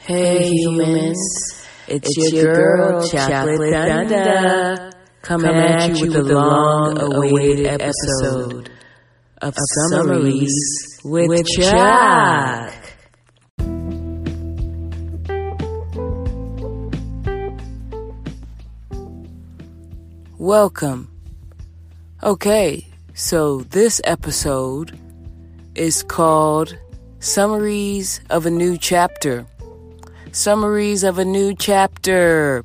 Hey humans, it's, it's your, your girl Chocolate Thunder. Coming at you with the long-awaited episode of Summaries with Chuck. Welcome. Okay, so this episode is called Summaries of a New Chapter summaries of a new chapter.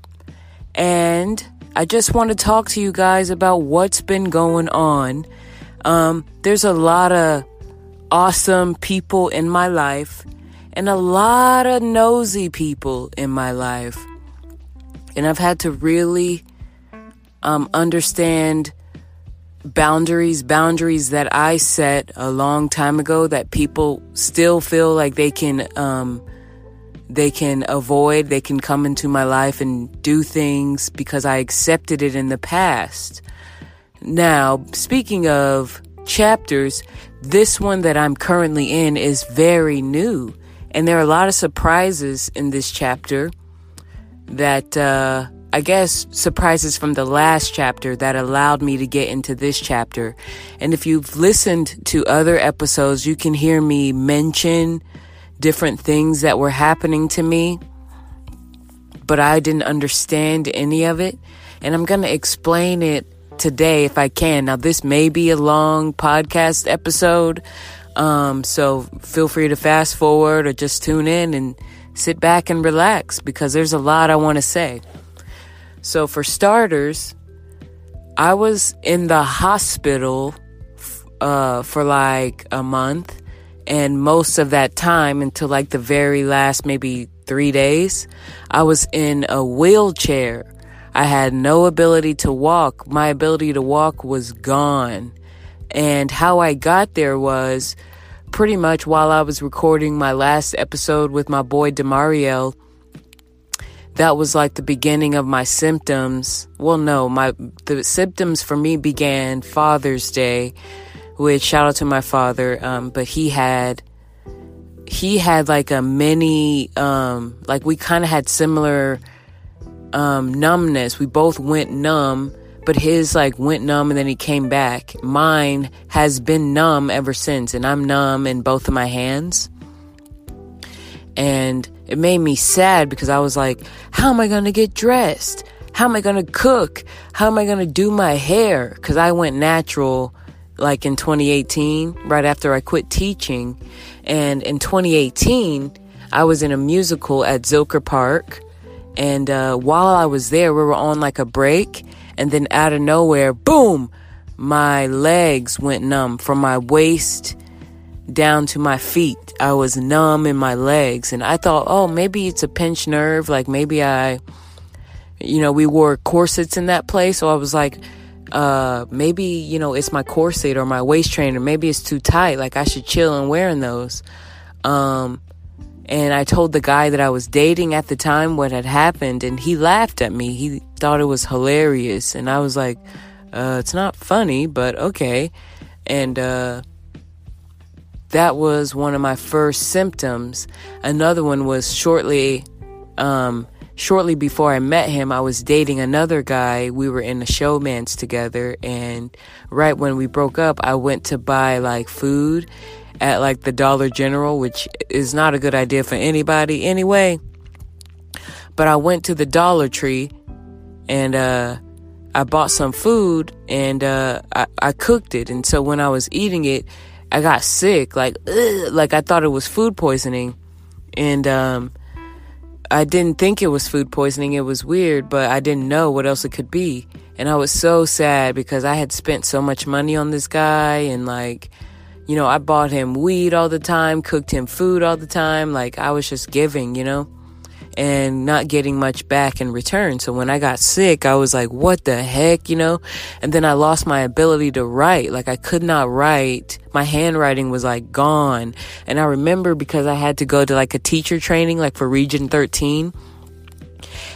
And I just want to talk to you guys about what's been going on. Um, there's a lot of awesome people in my life and a lot of nosy people in my life. And I've had to really um, understand boundaries, boundaries that I set a long time ago that people still feel like they can um, they can avoid, they can come into my life and do things because I accepted it in the past. Now, speaking of chapters, this one that I'm currently in is very new. And there are a lot of surprises in this chapter that, uh, I guess, surprises from the last chapter that allowed me to get into this chapter. And if you've listened to other episodes, you can hear me mention different things that were happening to me, but I didn't understand any of it. And I'm going to explain it today if I can. Now, this may be a long podcast episode, um, so feel free to fast forward or just tune in and sit back and relax because there's a lot I want to say. So, for starters, I was in the hospital uh, for like a month and most of that time, until like the very last maybe three days, I was in a wheelchair. I had no ability to walk. My ability to walk was gone. And how I got there was pretty much while I was recording my last episode with my boy Demario. That was like the beginning of my symptoms. Well, no, my the symptoms for me began Father's Day which shout out to my father. Um, but he had he had like a mini um, like we kind of had similar um, numbness. We both went numb, but his like went numb and then he came back. Mine has been numb ever since, and I'm numb in both of my hands. And it made me sad because I was like, how am I going to get dressed? How am I going to cook? How am I going to do my hair? Because I went natural like in 2018, right after I quit teaching. And in 2018, I was in a musical at Zilker Park. And uh, while I was there, we were on like a break. And then out of nowhere, boom, my legs went numb from my waist down to my feet. I was numb in my legs. And I thought, oh, maybe it's a pinched nerve. Like maybe I, you know, we wore corsets in that place. So I was like, uh, maybe, you know, it's my corset or my waist trainer. Maybe it's too tight. Like I should chill and wearing those. Um, and I told the guy that I was dating at the time what had happened, and he laughed at me. He thought it was hilarious. And I was like, uh, it's not funny, but okay. And, uh, that was one of my first symptoms. Another one was shortly, um, shortly before I met him, I was dating another guy. We were in a showman's together, and right when we broke up, I went to buy like food at like the Dollar General, which is not a good idea for anybody anyway. But I went to the Dollar Tree and uh, I bought some food and uh, I, I cooked it. And so when I was eating it, I got sick. Like, ugh, like I thought it was food poisoning. And um, I didn't think it was food poisoning. It was weird, but I didn't know what else it could be. And I was so sad because I had spent so much money on this guy and like, you know, I bought him weed all the time, cooked him food all the time. Like I was just giving, you know? And not getting much back in return. So when I got sick, I was like, what the heck, you know? And then I lost my ability to write. Like I could not write. My handwriting was like gone. And I remember because I had to go to like a teacher training, like for Region 13.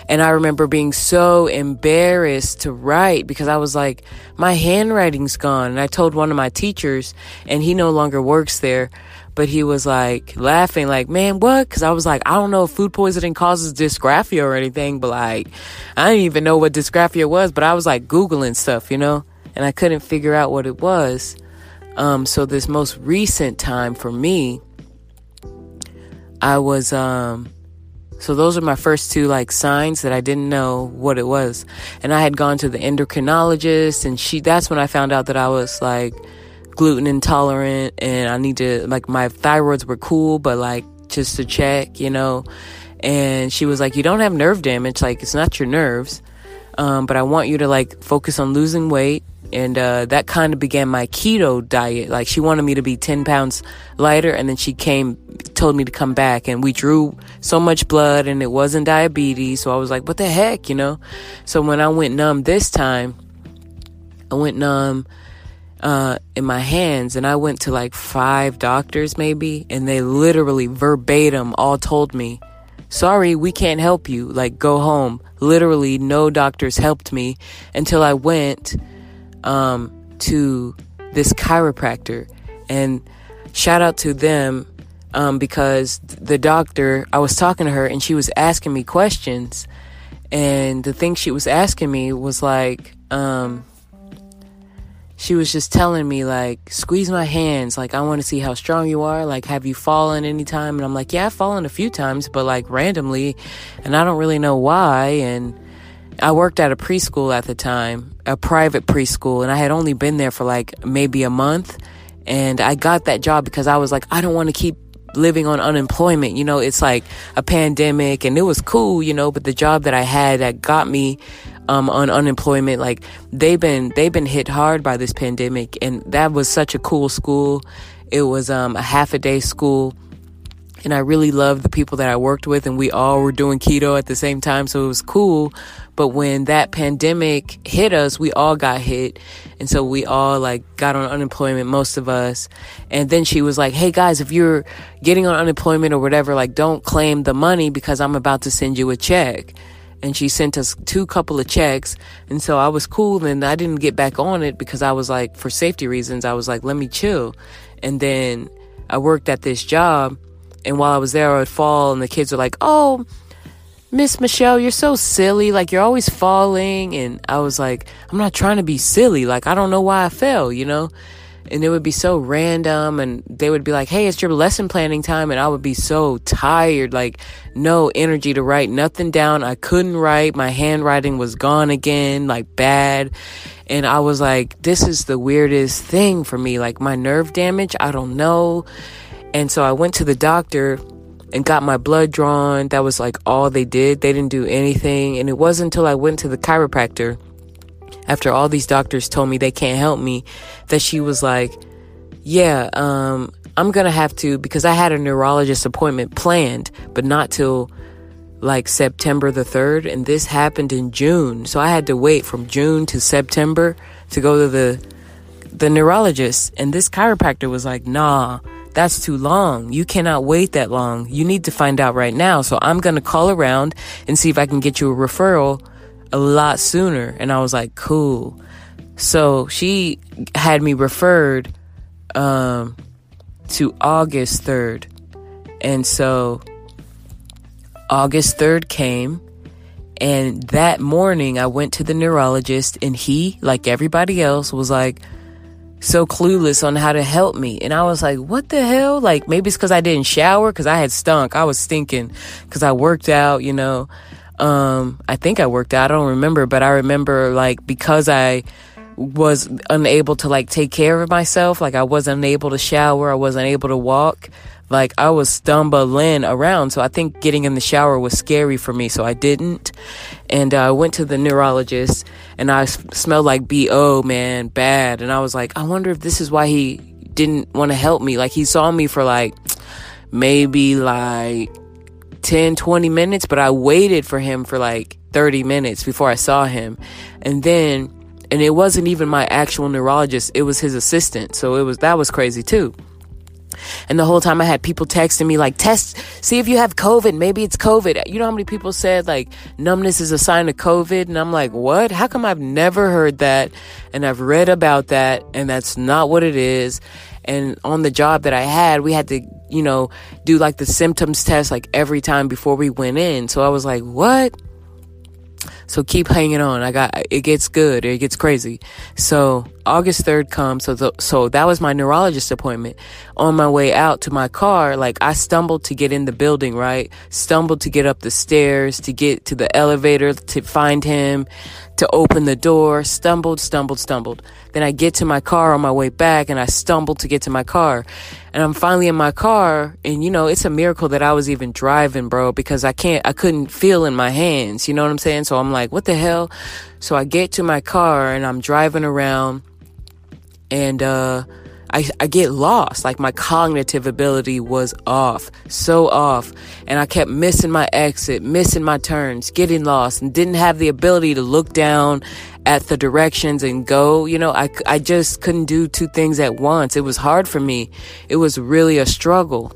And I remember being so embarrassed to write because I was like, my handwriting's gone. And I told one of my teachers, and he no longer works there, but he was like laughing, like, man, what? Because I was like, I don't know if food poisoning causes dysgraphia or anything, but like, I didn't even know what dysgraphia was, but I was like Googling stuff, you know, and I couldn't figure out what it was. Um, so this most recent time for me, I was, um, so those are my first two like signs that I didn't know what it was. And I had gone to the endocrinologist and she, that's when I found out that I was like, gluten intolerant and I need to like my thyroids were cool, but like just to check, you know. And she was like, "You don't have nerve damage. Like it's not your nerves, um, but I want you to like focus on losing weight." And uh, that kind of began my keto diet. Like she wanted me to be ten pounds lighter, and then she came, told me to come back, and we drew so much blood, and it wasn't diabetes. So I was like, "What the heck," you know? So when I went numb this time, I went numb uh, in my hands, and I went to like five doctors maybe, and they literally verbatim all told me, "Sorry, we can't help you. Like, go home." Literally, no doctors helped me until I went um, to this chiropractor, and shout out to them um, because the doctor, I was talking to her, and she was asking me questions, and the thing she was asking me was like. Um, she was just telling me like squeeze my hands. Like i want to see how strong you are. Like have you fallen anytime? And i'm like yeah i've fallen a few times but like randomly and i don't really know why. And i worked at a preschool at the time a private preschool and i had only been there for like maybe a month. And i got that job because i was like i don't want to keep living on unemployment. You know it's like a pandemic and it was cool you know but the job that i had that got me um, on unemployment. Like they've been they've been hit hard by this pandemic, and that was such a cool school. It was um, a half a day school, and I really loved the people that I worked with, and we all were doing keto at the same time, so it was cool. But when that pandemic hit us, we all got hit. And so we all like got on unemployment, most of us. And then she was like, Hey guys, if you're getting on unemployment or whatever, like don't claim the money because I'm about to send you a check and she sent us two couple of checks. And so i was cool and i didn't get back on it because i was like for safety reasons i was like let me chill. And then i worked at this job and while i was there i would fall and the kids were like oh miss michelle you're so silly. Like you're always falling. And i was like i'm not trying to be silly. Like i don't know why i fell you know and it would be so random and they would be like hey it's your lesson planning time and i would be so tired like no energy to write nothing down. I couldn't write. My handwriting was gone again like bad. And i was like this is the weirdest thing for me like my nerve damage i don't know. And so i went to the doctor and got my blood drawn. That was like all they did. They didn't do anything. And it wasn't until i went to the chiropractor after all these doctors told me they can't help me, that she was like, yeah, um, I'm gonna have to, because I had a neurologist appointment planned, but not till like September the 3rd, and this happened in June. So I had to wait from June to September to go to the the neurologist. And this chiropractor was like, nah, that's too long. You cannot wait that long. You need to find out right now. So I'm gonna call around and see if I can get you a referral a lot sooner. And I was like, cool. So she had me referred um, to August 3rd. And so August 3rd came. And that morning, I went to the neurologist, and he, like everybody else, was like, so clueless on how to help me. And I was like, what the hell? Like, maybe it's because I didn't shower because I had stunk. I was stinking because I worked out, you know. Um, I think I worked out. I don't remember, but I remember like because I was unable to like take care of myself, like I wasn't able to shower, I wasn't able to walk, like I was stumbling around. So I think getting in the shower was scary for me, so I didn't. And uh, I went to the neurologist and I smelled like BO, man, bad. And I was like, I wonder if this is why he didn't want to help me. Like he saw me for like maybe like 10, 20 minutes, but I waited for him for like 30 minutes before I saw him. And then, and it wasn't even my actual neurologist, it was his assistant. So it was, that was crazy too. And the whole time I had people texting me like, test, see if you have COVID. Maybe it's COVID. You know how many people said like numbness is a sign of COVID? And I'm like, what? How come I've never heard that? And I've read about that and that's not what it is. And on the job that I had, we had to you know, do like the symptoms test like every time before we went in. So I was like, what? So keep hanging on. I got, it gets good. It gets crazy. So August 3rd comes. So, the, so that was my neurologist appointment. On my way out to my car, like I stumbled to get in the building, right? Stumbled to get up the stairs, to get to the elevator, to find him, to open the door, stumbled, stumbled, stumbled. Then I get to my car on my way back and I stumble to get to my car. And I'm finally in my car and you know, it's a miracle that I was even driving, bro, because I can't, I couldn't feel in my hands. You know what I'm saying? So I'm like, what the hell? So I get to my car and I'm driving around and, uh, I, I get lost. Like my cognitive ability was off, so off. And I kept missing my exit, missing my turns, getting lost, and didn't have the ability to look down at the directions and go. You know, I, I just couldn't do two things at once. It was hard for me. It was really a struggle.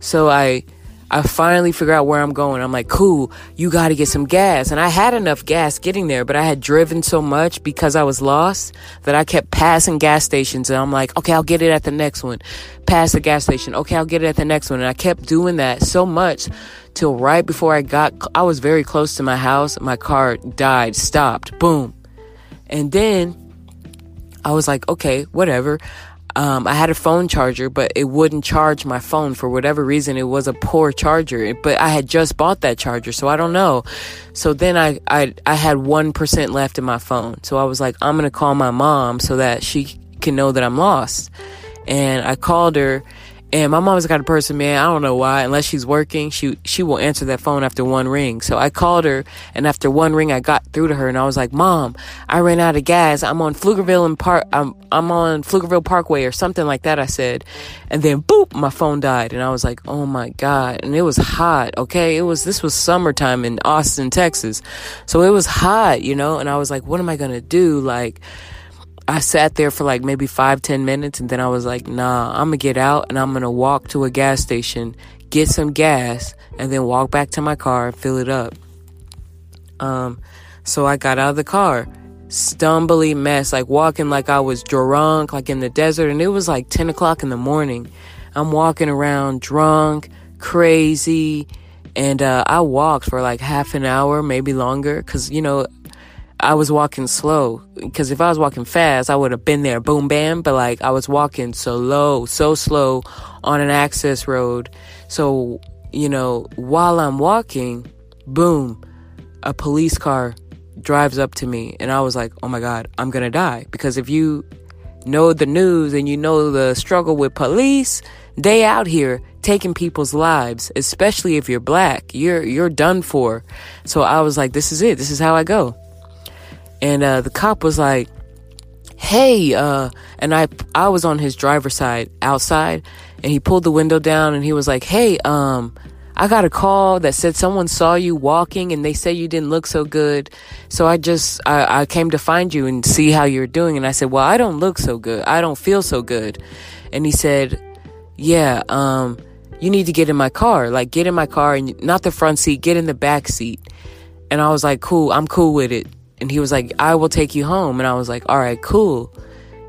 So I, I finally figure out where I'm going. I'm like, cool, you got to get some gas. And I had enough gas getting there, but I had driven so much because I was lost that I kept passing gas stations. And I'm like, okay, I'll get it at the next one. Pass the gas station. Okay, I'll get it at the next one. And I kept doing that so much till right before I got, I was very close to my house. My car died, stopped, boom. And then I was like, okay, whatever. Um, I had a phone charger, but it wouldn't charge my phone for whatever reason. It was a poor charger, but I had just bought that charger, so I don't know. So then I, I, I had 1% left in my phone. So I was like, I'm going to call my mom so that she can know that I'm lost. And I called her and my mom's got a person, man. I don't know why. Unless she's working, she she will answer that phone after one ring. So I called her, and after one ring, I got through to her, and I was like, "Mom, I ran out of gas. I'm on Pflugerville and Park. I'm I'm on Pflugerville Parkway or something like that." I said, and then boop, my phone died, and I was like, "Oh my god!" And it was hot. Okay, it was this was summertime in Austin, Texas, so it was hot, you know. And I was like, "What am I gonna do?" Like. I sat there for like maybe five, ten minutes, and then I was like, nah, I'm gonna get out and I'm gonna walk to a gas station, get some gas, and then walk back to my car and fill it up. Um, so I got out of the car, stumbly mess, like walking like I was drunk, like in the desert, and it was like 10 o'clock in the morning. I'm walking around drunk, crazy, and uh, I walked for like half an hour, maybe longer, because, you know, I was walking slow because if I was walking fast, I would have been there, boom, bam. But like I was walking so low, so slow on an access road. So, you know, while I'm walking, boom, a police car drives up to me. And I was like, oh my God, I'm going to die. Because if you know the news and you know the struggle with police, they out here taking people's lives, especially if you're black. You're, you're done for. So I was like, this is it. This is how I go. And uh, the cop was like, "Hey," uh, and I I was on his driver's side outside, and he pulled the window down and he was like, "Hey, um." I got a call that said someone saw you walking and they say you didn't look so good. So I just, I, I came to find you and see how you're doing. And I said, well, I don't look so good. I don't feel so good. And he said, yeah, um, you need to get in my car. Like, get in my car and not the front seat, get in the back seat. And I was like, cool, I'm cool with it and he was like, I will take you home. And I was like, all right, cool.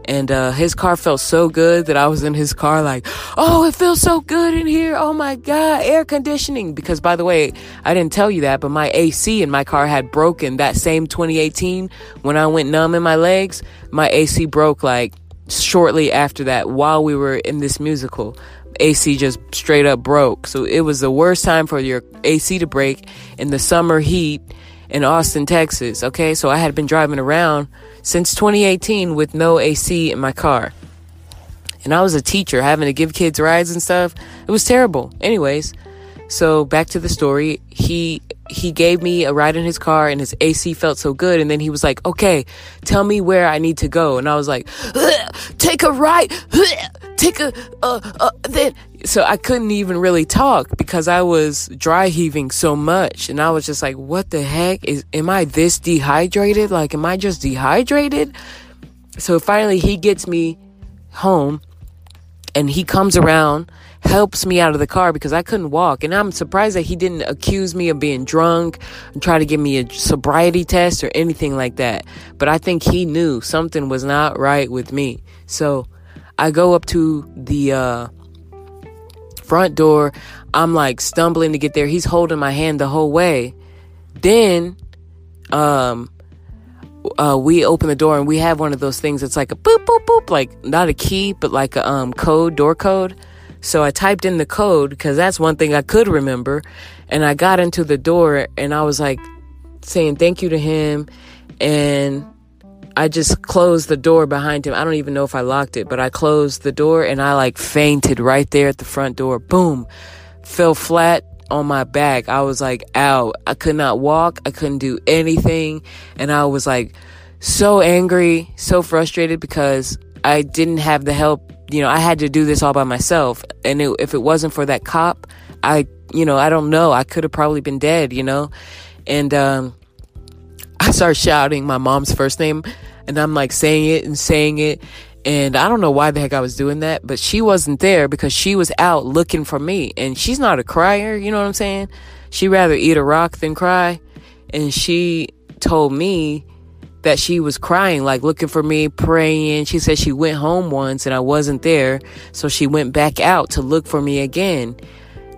And uh, his car felt so good that I was in his car, like, oh, it feels so good in here. Oh my God, air conditioning. Because by the way, I didn't tell you that, but my AC in my car had broken that same 2018 when I went numb in my legs. My AC broke like shortly after that while we were in this musical. AC just straight up broke. So it was the worst time for your AC to break in the summer heat in Austin, Texas. Okay, so I had been driving around since 2018 with no AC in my car. And I was a teacher having to give kids rides and stuff. It was terrible. Anyways, so back to the story. He he gave me a ride in his car and his AC felt so good and then he was like, "Okay, tell me where I need to go." And I was like, "Take a right. Take a uh, uh then so I couldn't even really talk because I was dry heaving so much and I was just like, "What the heck is am I this dehydrated? Like am I just dehydrated?" So finally he gets me home and he comes around helps me out of the car because I couldn't walk. And I'm surprised that he didn't accuse me of being drunk and try to give me a sobriety test or anything like that. But I think he knew something was not right with me. So I go up to the uh, front door. I'm like stumbling to get there. He's holding my hand the whole way. Then, um, uh, we open the door and we have one of those things that's like a boop boop boop, like not a key, but like a um, code, door code. So I typed in the code because that's one thing I could remember, and I got into the door and I was like saying thank you to him, and I just closed the door behind him. I don't even know if I locked it, but I closed the door and I like fainted right there at the front door. Boom, fell flat on my back. I was like out. I could not walk. I couldn't do anything. And I was like so angry, so frustrated because I didn't have the help. You know, I had to do this all by myself. And it, if it wasn't for that cop, I, you know, I don't know. I could have probably been dead, you know? And, um, I start shouting my mom's first name and I'm like saying it and saying it. And I don't know why the heck I was doing that, but she wasn't there because she was out looking for me. And she's not a crier, you know what I'm saying? She'd rather eat a rock than cry. And she told me that she was crying, like looking for me, praying. She said she went home once and I wasn't there. So she went back out to look for me again.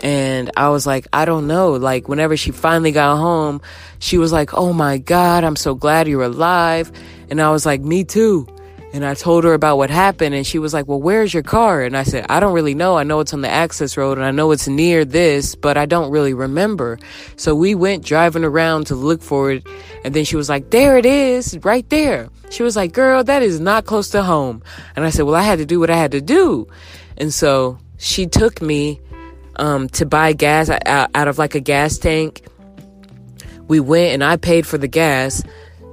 And I was like, I don't know. Like, whenever she finally got home, she was like, Oh my God, I'm so glad you're alive. And I was like, Me too. And I told her about what happened, and she was like, Well, where's your car? And I said, I don't really know. I know it's on the access road, and I know it's near this, but I don't really remember. So we went driving around to look for it, and then she was like, There it is, right there. She was like, Girl, that is not close to home. And I said, Well, I had to do what I had to do. And so she took me um, to buy gas out of like a gas tank. We went and I paid for the gas.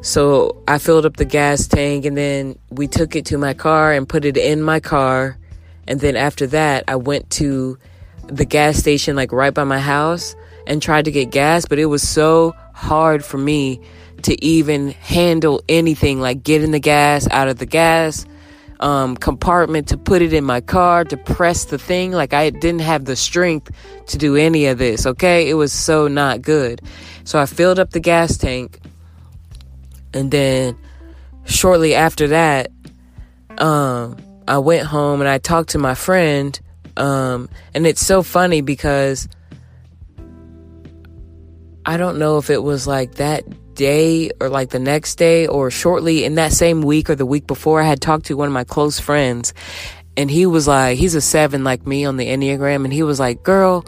So I filled up the gas tank and then we took it to my car and put it in my car. And then after that, I went to the gas station like right by my house and tried to get gas, but it was so hard for me to even handle anything like getting the gas out of the gas um, compartment to put it in my car to press the thing. Like I didn't have the strength to do any of this. Okay. It was so not good. So I filled up the gas tank. And then shortly after that, um, I went home and I talked to my friend. Um, and it's so funny because I don't know if it was like that day or like the next day or shortly in that same week or the week before, I had talked to one of my close friends and he was like, he's a seven like me on the Enneagram. And he was like, girl,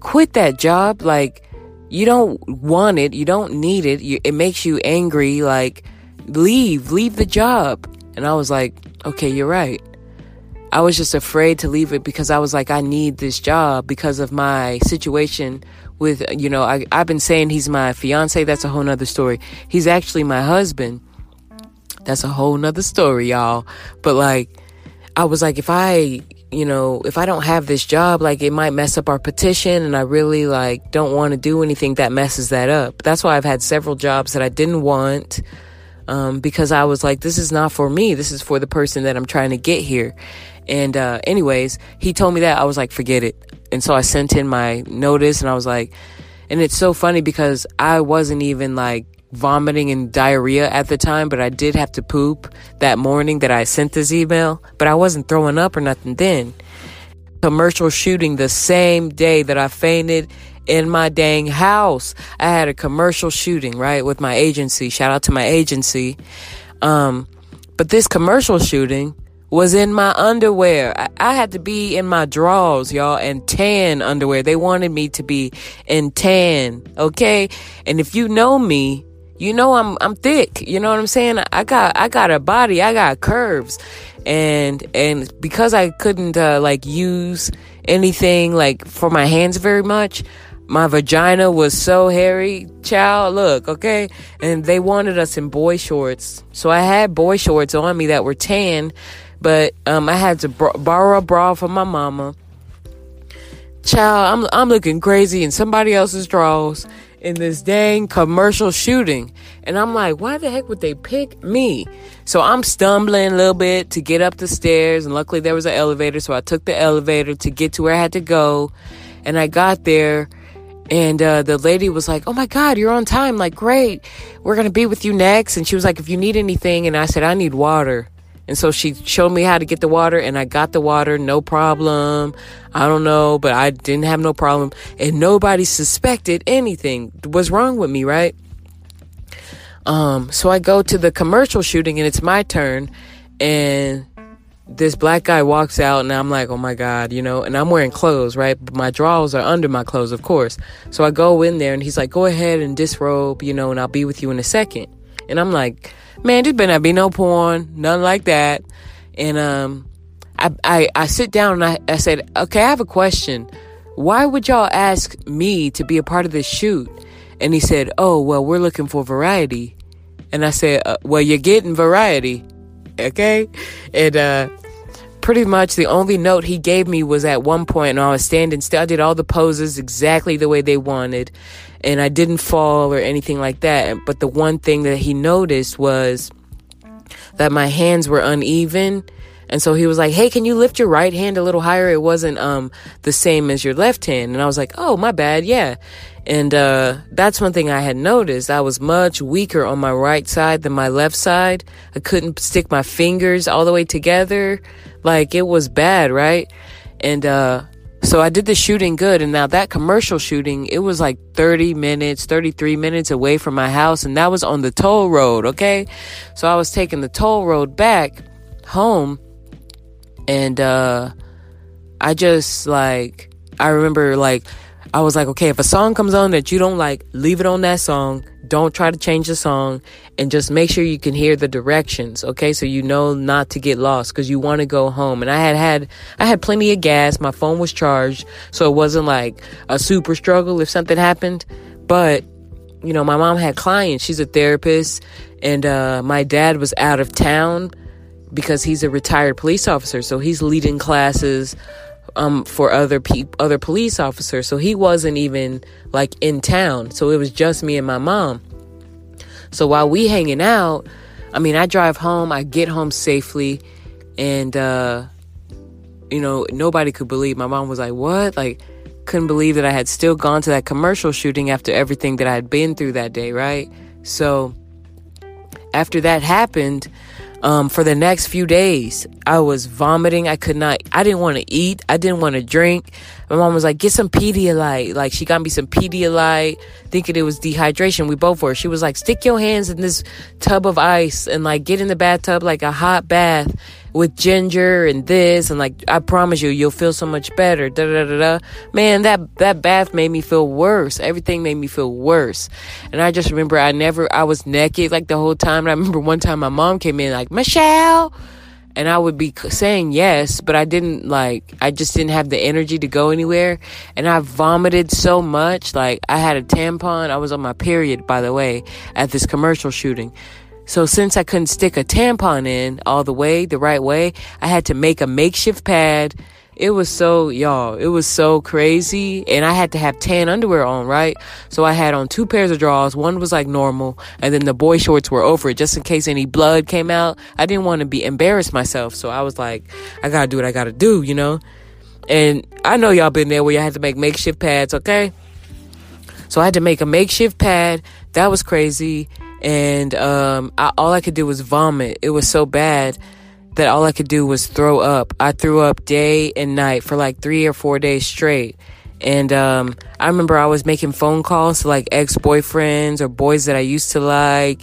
quit that job. Like, you don't want it. You don't need it. You, it makes you angry. Like, leave, leave the job. And I was like, okay, you're right. I was just afraid to leave it because I was like, I need this job because of my situation with, you know, I, I've been saying he's my fiance. That's a whole nother story. He's actually my husband. That's a whole nother story, y'all. But like, I was like, if I, you know, if I don't have this job, like it might mess up our petition and I really like don't want to do anything that messes that up. That's why I've had several jobs that I didn't want. Um, because I was like, this is not for me. This is for the person that I'm trying to get here. And, uh, anyways, he told me that I was like, forget it. And so I sent in my notice and I was like, and it's so funny because I wasn't even like vomiting and diarrhea at the time, but I did have to poop that morning that I sent this email, but I wasn't throwing up or nothing then. Commercial shooting the same day that I fainted in my dang house. I had a commercial shooting, right, with my agency. Shout out to my agency. Um, but this commercial shooting was in my underwear. I, I, had to be in my drawers, y'all, and tan underwear. They wanted me to be in tan, okay? And if you know me, you know I'm I'm thick. You know what I'm saying? I got I got a body. I got curves, and and because I couldn't uh, like use anything like for my hands very much. My vagina was so hairy, child. Look, okay, and they wanted us in boy shorts, so I had boy shorts on me that were tan, but um, I had to borrow a bra from my mama. Child, I'm I'm looking crazy in somebody else's drawers in this dang commercial shooting. And I'm like, why the heck would they pick me? So I'm stumbling a little bit to get up the stairs, and luckily there was an elevator, so I took the elevator to get to where I had to go. And I got there, and uh, the lady was like, Oh my God, you're on time. Like, great. We're going to be with you next. And she was like, If you need anything. And I said, I need water. And so she showed me how to get the water, and I got the water, no problem. I don't know, but I didn't have no problem. And nobody suspected anything was wrong with me, right? Um, so I go to the commercial shooting, and it's my turn. And this black guy walks out and I'm like, oh my God, you know, and I'm wearing clothes, right? But my drawers are under my clothes, of course. So I go in there and he's like, go ahead and disrobe, you know, and I'll be with you in a second. And I'm like, man, there better not be no porn, nothing like that. And um, I, I, I sit down and I, I said, okay, I have a question. Why would y'all ask me to be a part of this shoot? And he said, oh, well, we're looking for variety. And I said, uh, well, you're getting variety okay? And uh, pretty much the only note he gave me was at one point, and I was standing still. I did all the poses exactly the way they wanted, and I didn't fall or anything like that. But the one thing that he noticed was that my hands were uneven. And so he was like, "Hey, can you lift your right hand a little higher? It wasn't um the same as your left hand." And I was like, "Oh, my bad. Yeah." And uh, that's one thing I had noticed. I was much weaker on my right side than my left side. I couldn't stick my fingers all the way together. Like it was bad, right? And uh, so I did the shooting good. And now that commercial shooting, it was like 30 minutes, 33 minutes away from my house. And that was on the toll road, okay? So I was taking the toll road back home. And uh, I just like, I remember like, I was like, okay, if a song comes on that you don't like, leave it on that song. Don't try to change the song and just make sure you can hear the directions. Okay. So you know not to get lost because you want to go home. And I had had, I had plenty of gas. My phone was charged. So it wasn't like a super struggle if something happened. But, you know, my mom had clients. She's a therapist and, uh, my dad was out of town because he's a retired police officer. So he's leading classes um, for other people, other police officers. So he wasn't even like in town. So it was just me and my mom. So while we hanging out, I mean, I drive home, I get home safely, and uh, you know, nobody could believe. My mom was like, "What?" Like, couldn't believe that I had still gone to that commercial shooting after everything that I had been through that day, right? So after that happened, um, for the next few days, I was vomiting. I could not, I didn't want to eat. I didn't want to drink. My mom was like, get some Pedialyte. Like, she got me some Pedialyte, thinking it was dehydration. We both were. She was like, stick your hands in this tub of ice and like get in the bathtub like a hot bath with ginger and this and like I promise you you'll feel so much better. Da da da da. Man, that that bath made me feel worse. Everything made me feel worse. And I just remember I never I was naked like the whole time. And I remember one time my mom came in like Michelle. And I would be saying yes, but I didn't like, I just didn't have the energy to go anywhere. And I vomited so much. Like, I had a tampon. I was on my period, by the way, at this commercial shooting. So since I couldn't stick a tampon in all the way, the right way, I had to make a makeshift pad. It was so, y'all, it was so crazy. And I had to have tan underwear on, right? So I had on two pairs of drawers. One was like normal. And then the boy shorts were over it just in case any blood came out. I didn't want to be embarrassed myself. So I was like, I gotta do what I gotta do, you know? And I know y'all been there where you had to make makeshift pads, okay? So I had to make a makeshift pad. That was crazy and um, I, all I could do was vomit. It was so bad that all I could do was throw up. I threw up day and night for like three or four days straight. And um, I remember I was making phone calls to like ex boyfriends or boys that I used to like,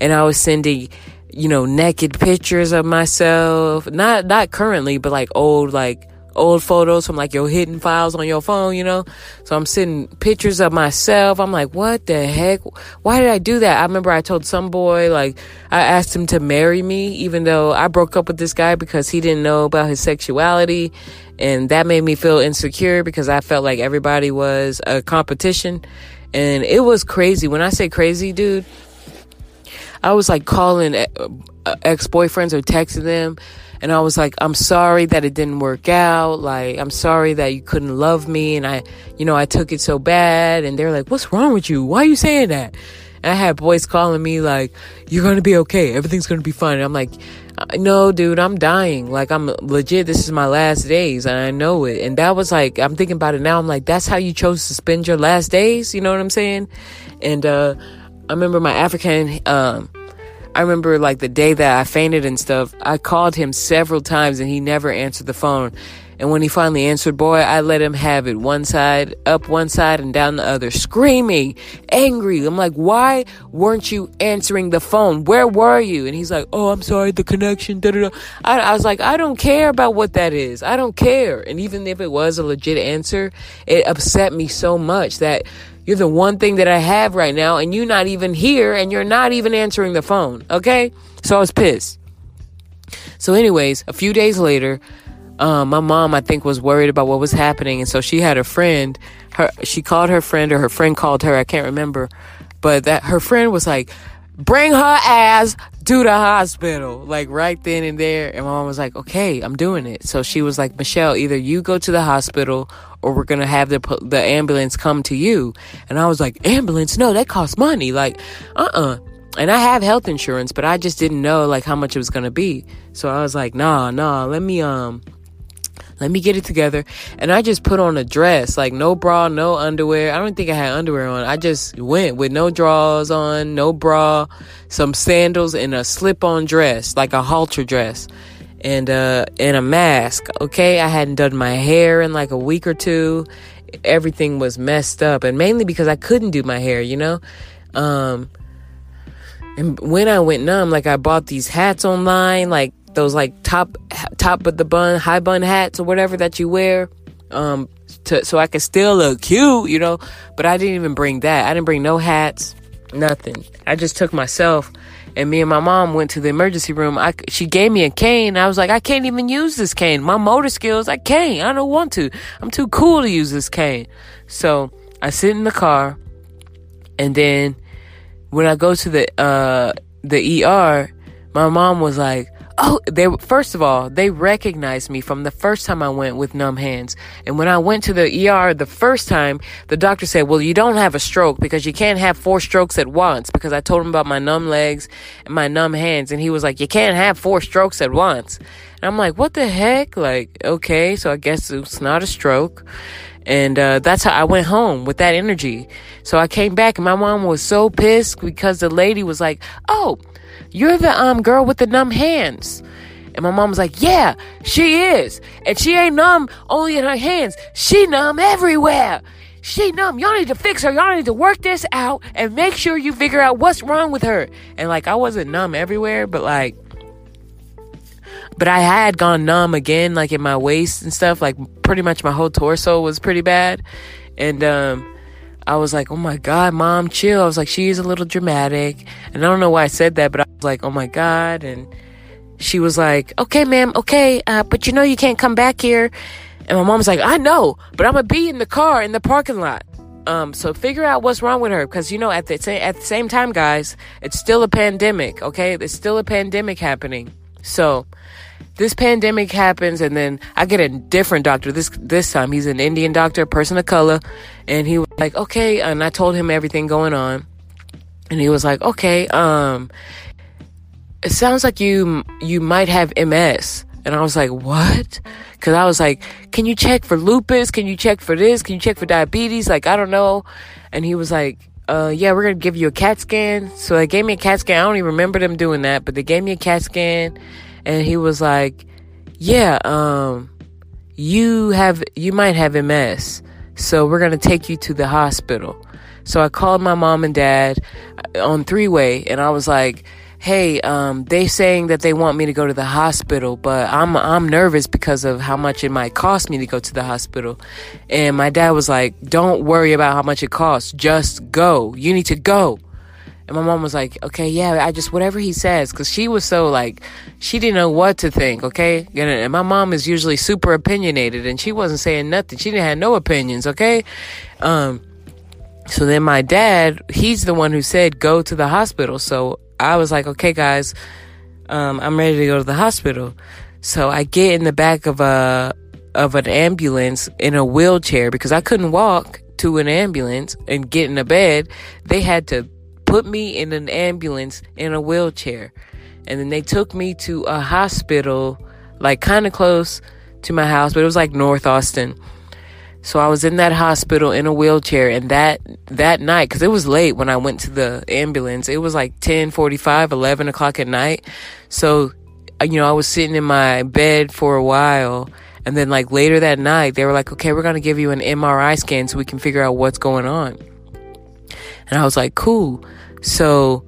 and I was sending, you know, naked pictures of myself. Not not currently, but like old like old photos from like your hidden files on your phone, you know? So I'm sending pictures of myself. I'm like, what the heck? Why did I do that? I remember I told some boy, like, I asked him to marry me, even though I broke up with this guy because he didn't know about his sexuality. And that made me feel insecure because I felt like everybody was a competition. And it was crazy. When I say crazy, dude, I was like calling uh, ex boyfriends or texting them and I was like, I'm sorry that it didn't work out. Like, I'm sorry that you couldn't love me. And I, you know, I took it so bad. And they're like, what's wrong with you? Why are you saying that? And I had boys calling me like, you're going to be okay. Everything's going to be fine. And I'm like, no, dude, I'm dying. Like, I'm legit. This is my last days and I know it. And that was like, I'm thinking about it now. I'm like, that's how you chose to spend your last days. You know what I'm saying? And, uh, I remember my African, um, I remember like the day that I fainted and stuff, I called him several times and he never answered the phone. And when he finally answered, boy, I let him have it one side, up one side and down the other, screaming, angry. I'm like, why weren't you answering the phone? Where were you? And he's like, oh, I'm sorry, the connection. Da, da, da. I, I was like, I don't care about what that is. I don't care. And even if it was a legit answer, it upset me so much that you're the one thing that I have right now, and you're not even here, and you're not even answering the phone. Okay? So I was pissed. So, anyways, a few days later, um, my mom, I think, was worried about what was happening, and so she had a friend. Her, she called her friend, or her friend called her. I can't remember, but that her friend was like, "Bring her ass to the hospital," like right then and there. And my mom was like, "Okay, I'm doing it." So she was like, "Michelle, either you go to the hospital, or we're gonna have the the ambulance come to you." And I was like, "Ambulance? No, that costs money." Like, uh uh and I have health insurance, but I just didn't know like how much it was gonna be. So I was like, nah, nah, let me um let me get it together. And I just put on a dress, like no bra, no underwear. I don't think I had underwear on. I just went with no drawers on, no bra, some sandals, and a slip on dress, like a halter dress. And uh and a mask. Okay. I hadn't done my hair in like a week or two. Everything was messed up. And mainly because I couldn't do my hair, you know? Um and when I went numb, like I bought these hats online, like those like top top of the bun, high bun hats or whatever that you wear, um, to so I could still look cute, you know. But I didn't even bring that. I didn't bring no hats, nothing. I just took myself, and me and my mom went to the emergency room. I she gave me a cane. I was like, I can't even use this cane. My motor skills, I can't. I don't want to. I'm too cool to use this cane. So I sit in the car, and then when I go to the uh the ER, my mom was like, Oh, they first of all, they recognized me from the first time I went with numb hands. And when I went to the ER the first time, the doctor said, "Well, you don't have a stroke because you can't have four strokes at once." Because I told him about my numb legs and my numb hands, and he was like, "You can't have four strokes at once." And I'm like, "What the heck?" Like, okay, so I guess it's not a stroke. And uh, that's how I went home with that energy. So I came back, and my mom was so pissed because the lady was like, "Oh." You're the um girl with the numb hands. And my mom was like, Yeah, she is. And she ain't numb only in her hands. She numb everywhere. She numb. Y'all need to fix her. Y'all need to work this out and make sure you figure out what's wrong with her. And like I wasn't numb everywhere, but like but I had gone numb again, like in my waist and stuff. Like pretty much my whole torso was pretty bad. And um I was like, oh my God, mom, chill. I was like, she is a little dramatic. And I don't know why I said that, but I was like, oh my God. And she was like, okay, ma'am, okay, uh, but you know you can't come back here. And my mom was like, I know, but I'm gonna be in the car in the parking lot. Um, so figure out what's wrong with her, because you know at the at the same time, guys, it's still a pandemic. Okay, there's still a pandemic happening. So this pandemic happens and then I get a different doctor. This this time he's an Indian doctor, person of color, and he was like, "Okay," and I told him everything going on. And he was like, "Okay, um it sounds like you you might have MS." And I was like, "What?" Cuz I was like, "Can you check for lupus? Can you check for this? Can you check for diabetes? Like, I don't know." And he was like, uh, yeah, we're gonna give you a CAT scan. So they gave me a CAT scan. I don't even remember them doing that, but they gave me a CAT scan and he was like, "Yeah, um, you have you might have MS, so we're gonna take you to the hospital." So I called my mom and dad uh, on three way, and I was like, "Hey, um, they saying that they want me to go to the hospital, but I'm I'm nervous because of how much it might cost me to go to the hospital." And my dad was like, "Don't worry about how much it costs. Just go. You need to go." And my mom was like, okay, yeah, I just, whatever he says, cause she was so like, she didn't know what to think, okay? And my mom is usually super opinionated and she wasn't saying nothing. She didn't have no opinions, okay? Um, so then my dad, he's the one who said, go to the hospital. So I was like, okay, guys, um, I'm ready to go to the hospital. So I get in the back of a, of an ambulance in a wheelchair because I couldn't walk to an ambulance and get in a bed. They had to put me in an ambulance in a wheelchair. And then they took me to a hospital, like kind of close to my house, but it was like North Austin. So I was in that hospital in a wheelchair and that that night cuz it was late when I went to the ambulance. It was like 10:45, 11 o'clock at night. So uh, you know, I was sitting in my bed for a while and then like later that night they were like, "Okay, we're going to give you an MRI scan so we can figure out what's going on." And I was like, "Cool." So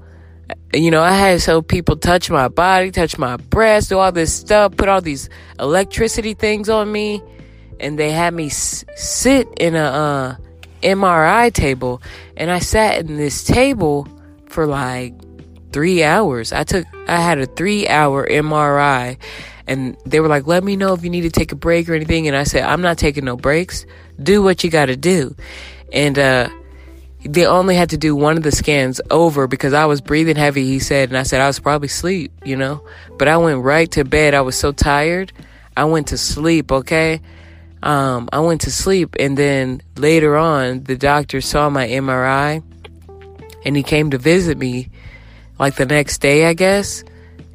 you know, I had so people touch my body, touch my breast, do all this stuff, put all these electricity things on me and they had me s- sit in a uh, MRI table, and I sat in this table for like three hours. I took, I had a three hour MRI, and they were like, "Let me know if you need to take a break or anything." And I said, "I'm not taking no breaks. Do what you got to do," and uh, they only had to do one of the scans over because I was breathing heavy, he said. And I said, I was probably asleep, you know? But I went right to bed. I was so tired. I went to sleep, okay? Um, I went to sleep, and then later on, the doctor saw my MRI, and he came to visit me, like the next day, I guess.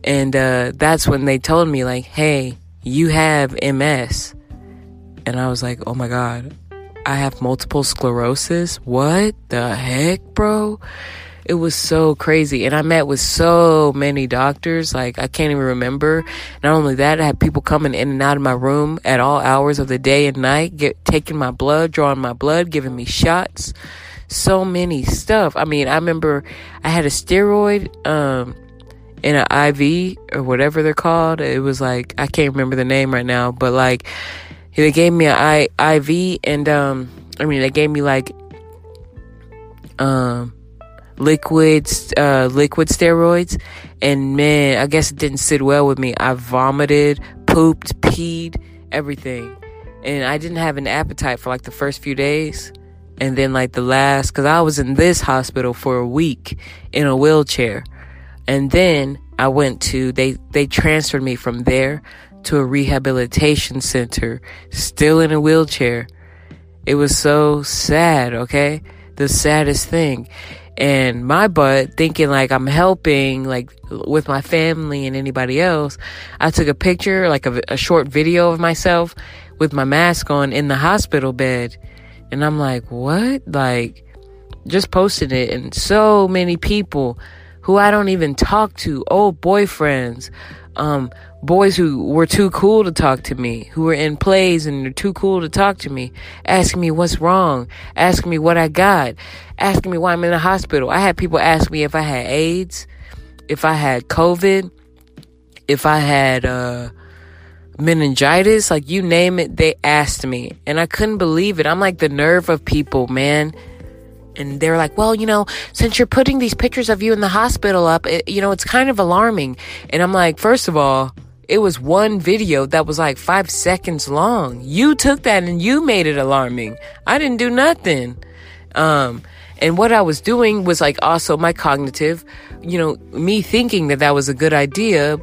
And uh, that's when they told me, like, "Hey, you have MS," and I was like, "Oh my god, I have multiple sclerosis? What the heck, bro?" it was so crazy. And I met with so many doctors, like I can't even remember. Not only that, I had people coming in and out of my room at all hours of the day and night, get taking my blood, drawing my blood, giving me shots. So many stuff. I mean, I remember I had a steroid, um, in an IV or whatever they're called. It was like I can't remember the name right now, but like they gave me an I- IV and um I mean they gave me like um liquid uh, liquid steroids, and man, I guess it didn't sit well with me. I vomited, pooped, peed, everything, and I didn't have an appetite for like the first few days, and then like the last, because I was in this hospital for a week in a wheelchair, and then I went to they they transferred me from there to a rehabilitation center, still in a wheelchair. It was so sad, okay? The saddest thing and my butt thinking like I'm helping like with my family and anybody else. I took a picture, like a, a, short video of myself with my mask on in the hospital bed. And I'm like, what? Like, just posted it. And so many people who I don't even talk to, old boyfriends, um, boys who were too cool to talk to me, who were in plays and they're too cool to talk to me, asking me what's wrong, asking me what I got, asking me why I'm in the hospital. I had people ask me if I had AIDS, if I had COVID, if I had uh, meningitis, like you name it, they asked me. And I couldn't believe it. I'm like the nerve of people, man and they're like, well, you know, since you're putting these pictures of you in the hospital up, it, you know, it's kind of alarming. And I'm like, first of all, it was one video that was like five seconds long. You took that and you made it alarming. I didn't do nothing. Um, and what I was doing was like also my cognitive, you know, me thinking that that was a good idea,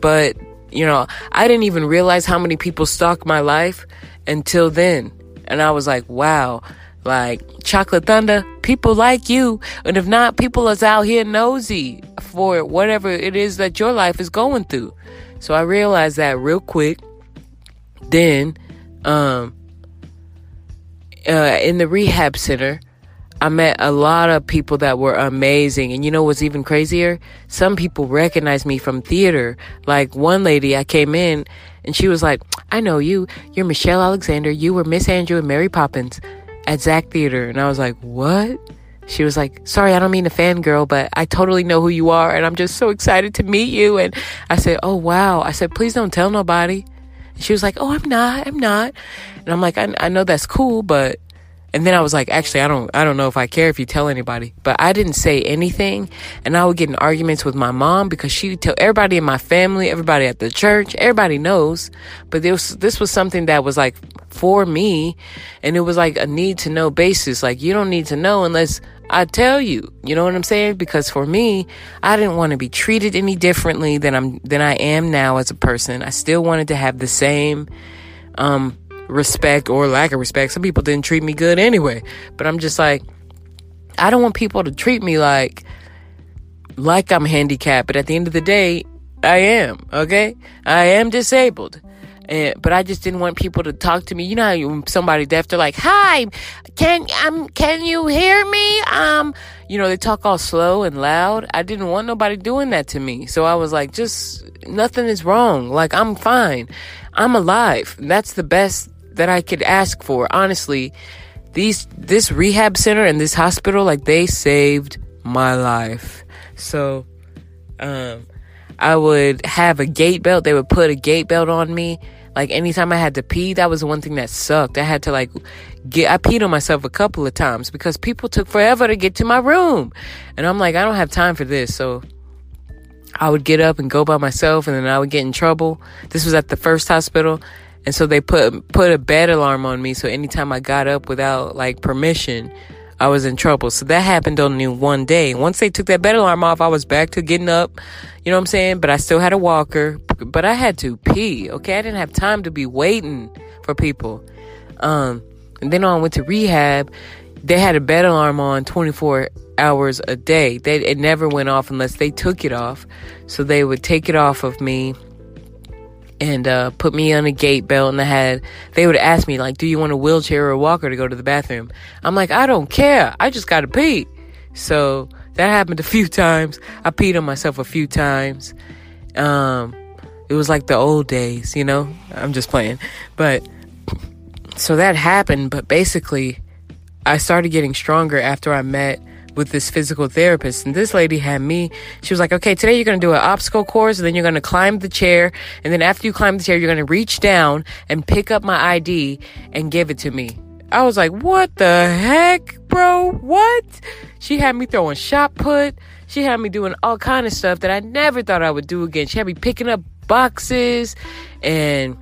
but you know, I didn't even realize how many people stalk my life until then. And I was like, wow, like Chocolate Thunder, people like you. And if not, people is out here nosy for whatever it is that your life is going through. So I realized that real quick. Then, um, uh, in the rehab center, I met a lot of people that were amazing. And you know what's even crazier? Some people recognized me from theater. Like one lady, I came in and she was like, I know you. You're Michelle Alexander. You were Miss Andrew and Mary Poppins at Zach Theater. And I was like, what? She was like, sorry, I don't mean to fangirl, but I totally know who you are and I'm just so excited to meet you. And I said, oh, wow. I said, please don't tell nobody. And she was like, oh, I'm not, I'm not. And I'm like, I, I know that's cool, but, and then I was like, actually, I don't, I don't know if I care if you tell anybody, but I didn't say anything. And I would get in arguments with my mom because she would tell everybody in my family, everybody at the church, everybody knows. But this, this was something that was like for me. And it was like a need to know basis. Like, you don't need to know unless I tell you, you know what I'm saying? Because for me, I didn't want to be treated any differently than I'm than I am now as a person. I still wanted to have the same um, respect or lack of respect. Some people didn't treat me good anyway, but I'm just like, I don't want people to treat me like like I'm handicapped. But at the end of the day, I am okay. I am disabled, And, but I just didn't want people to talk to me. You know how somebody deaf, they're like, "Hi, can um can you hear me?" Um, you know, they talk all slow and loud. I didn't want nobody doing that to me, so I was like, "Just nothing is wrong. Like I'm fine. I'm alive. That's the best that I could ask for. Honestly, these this rehab center and this hospital, like they saved my life. So, um, I would have a gait belt. They would put a gait belt on me like anytime I had to pee, that was the one thing that sucked. I had to like get, I peed on myself a couple of times because people took forever to get to my room. And I'm like, I don't have time for this. So I would get up and go by myself and then I would get in trouble. This was at the first hospital. And so they put, put a bed alarm on me. So anytime I got up without like permission, I was in trouble. So that happened only one day. Once they took that bed alarm off, I was back to getting up. You know what I'm saying? But I still had a walker. But I had to pee. Okay, I didn't have time to be waiting for people. Um, and then I went to rehab. They had a bed alarm on 24 hours a day. They, it never went off unless they took it off. So they would take it off of me and uh, put me on a gait belt and I had they would ask me like do you want a wheelchair or a walker to go to the bathroom? I'm like I don't care. I just gotta pee. So that happened a few times. I peed on myself a few times. Um it was like the old days you know? I'm just playing. But so that happened but basically I started getting stronger after I met with this physical therapist. And this lady had me, she was like, okay, today you're going to do an obstacle course and then you're going to climb the chair. And then after you climb the chair, you're going to reach down and pick up my ID and give it to me. I was like, what the heck, bro? What? She had me throwing shot put. She had me doing all kind of stuff that I never thought I would do again. She had me picking up boxes and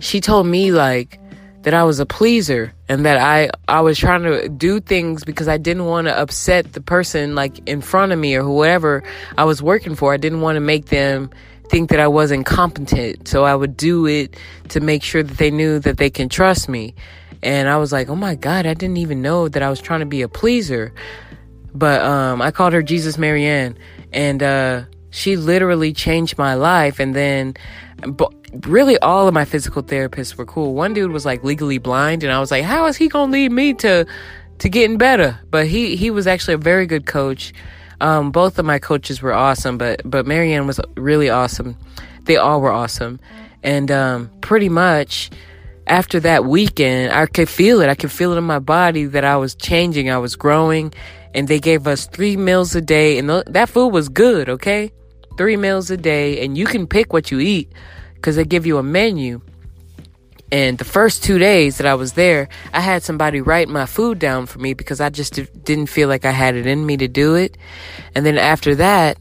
she told me like that I was a pleaser and that I I was trying to do things because I didn't want to upset the person like in front of me or whoever I was working for. I didn't want to make them think that I wasn't competent. So I would do it to make sure that they knew that they can trust me. And I was like, "Oh my god, I didn't even know that I was trying to be a pleaser." But um I called her Jesus Marianne and uh she literally changed my life and then really all of my physical therapists were cool. One dude was like legally blind and I was like, how is he to lead me to to getting better? But he he was actually a very good coach. Um, both of my coaches were awesome, but but Marianne was really awesome. They all were awesome. And um, pretty much after that weekend, I could feel it. I could feel it in my body that I was changing, I was growing. And they gave us three meals a day, and th- that food was good, okay? Three meals a day, and you can pick what you eat because they give you a menu. And the first two days that I was there, I had somebody write my food down for me because I just didn't feel like I had it in me to do it. And then after that,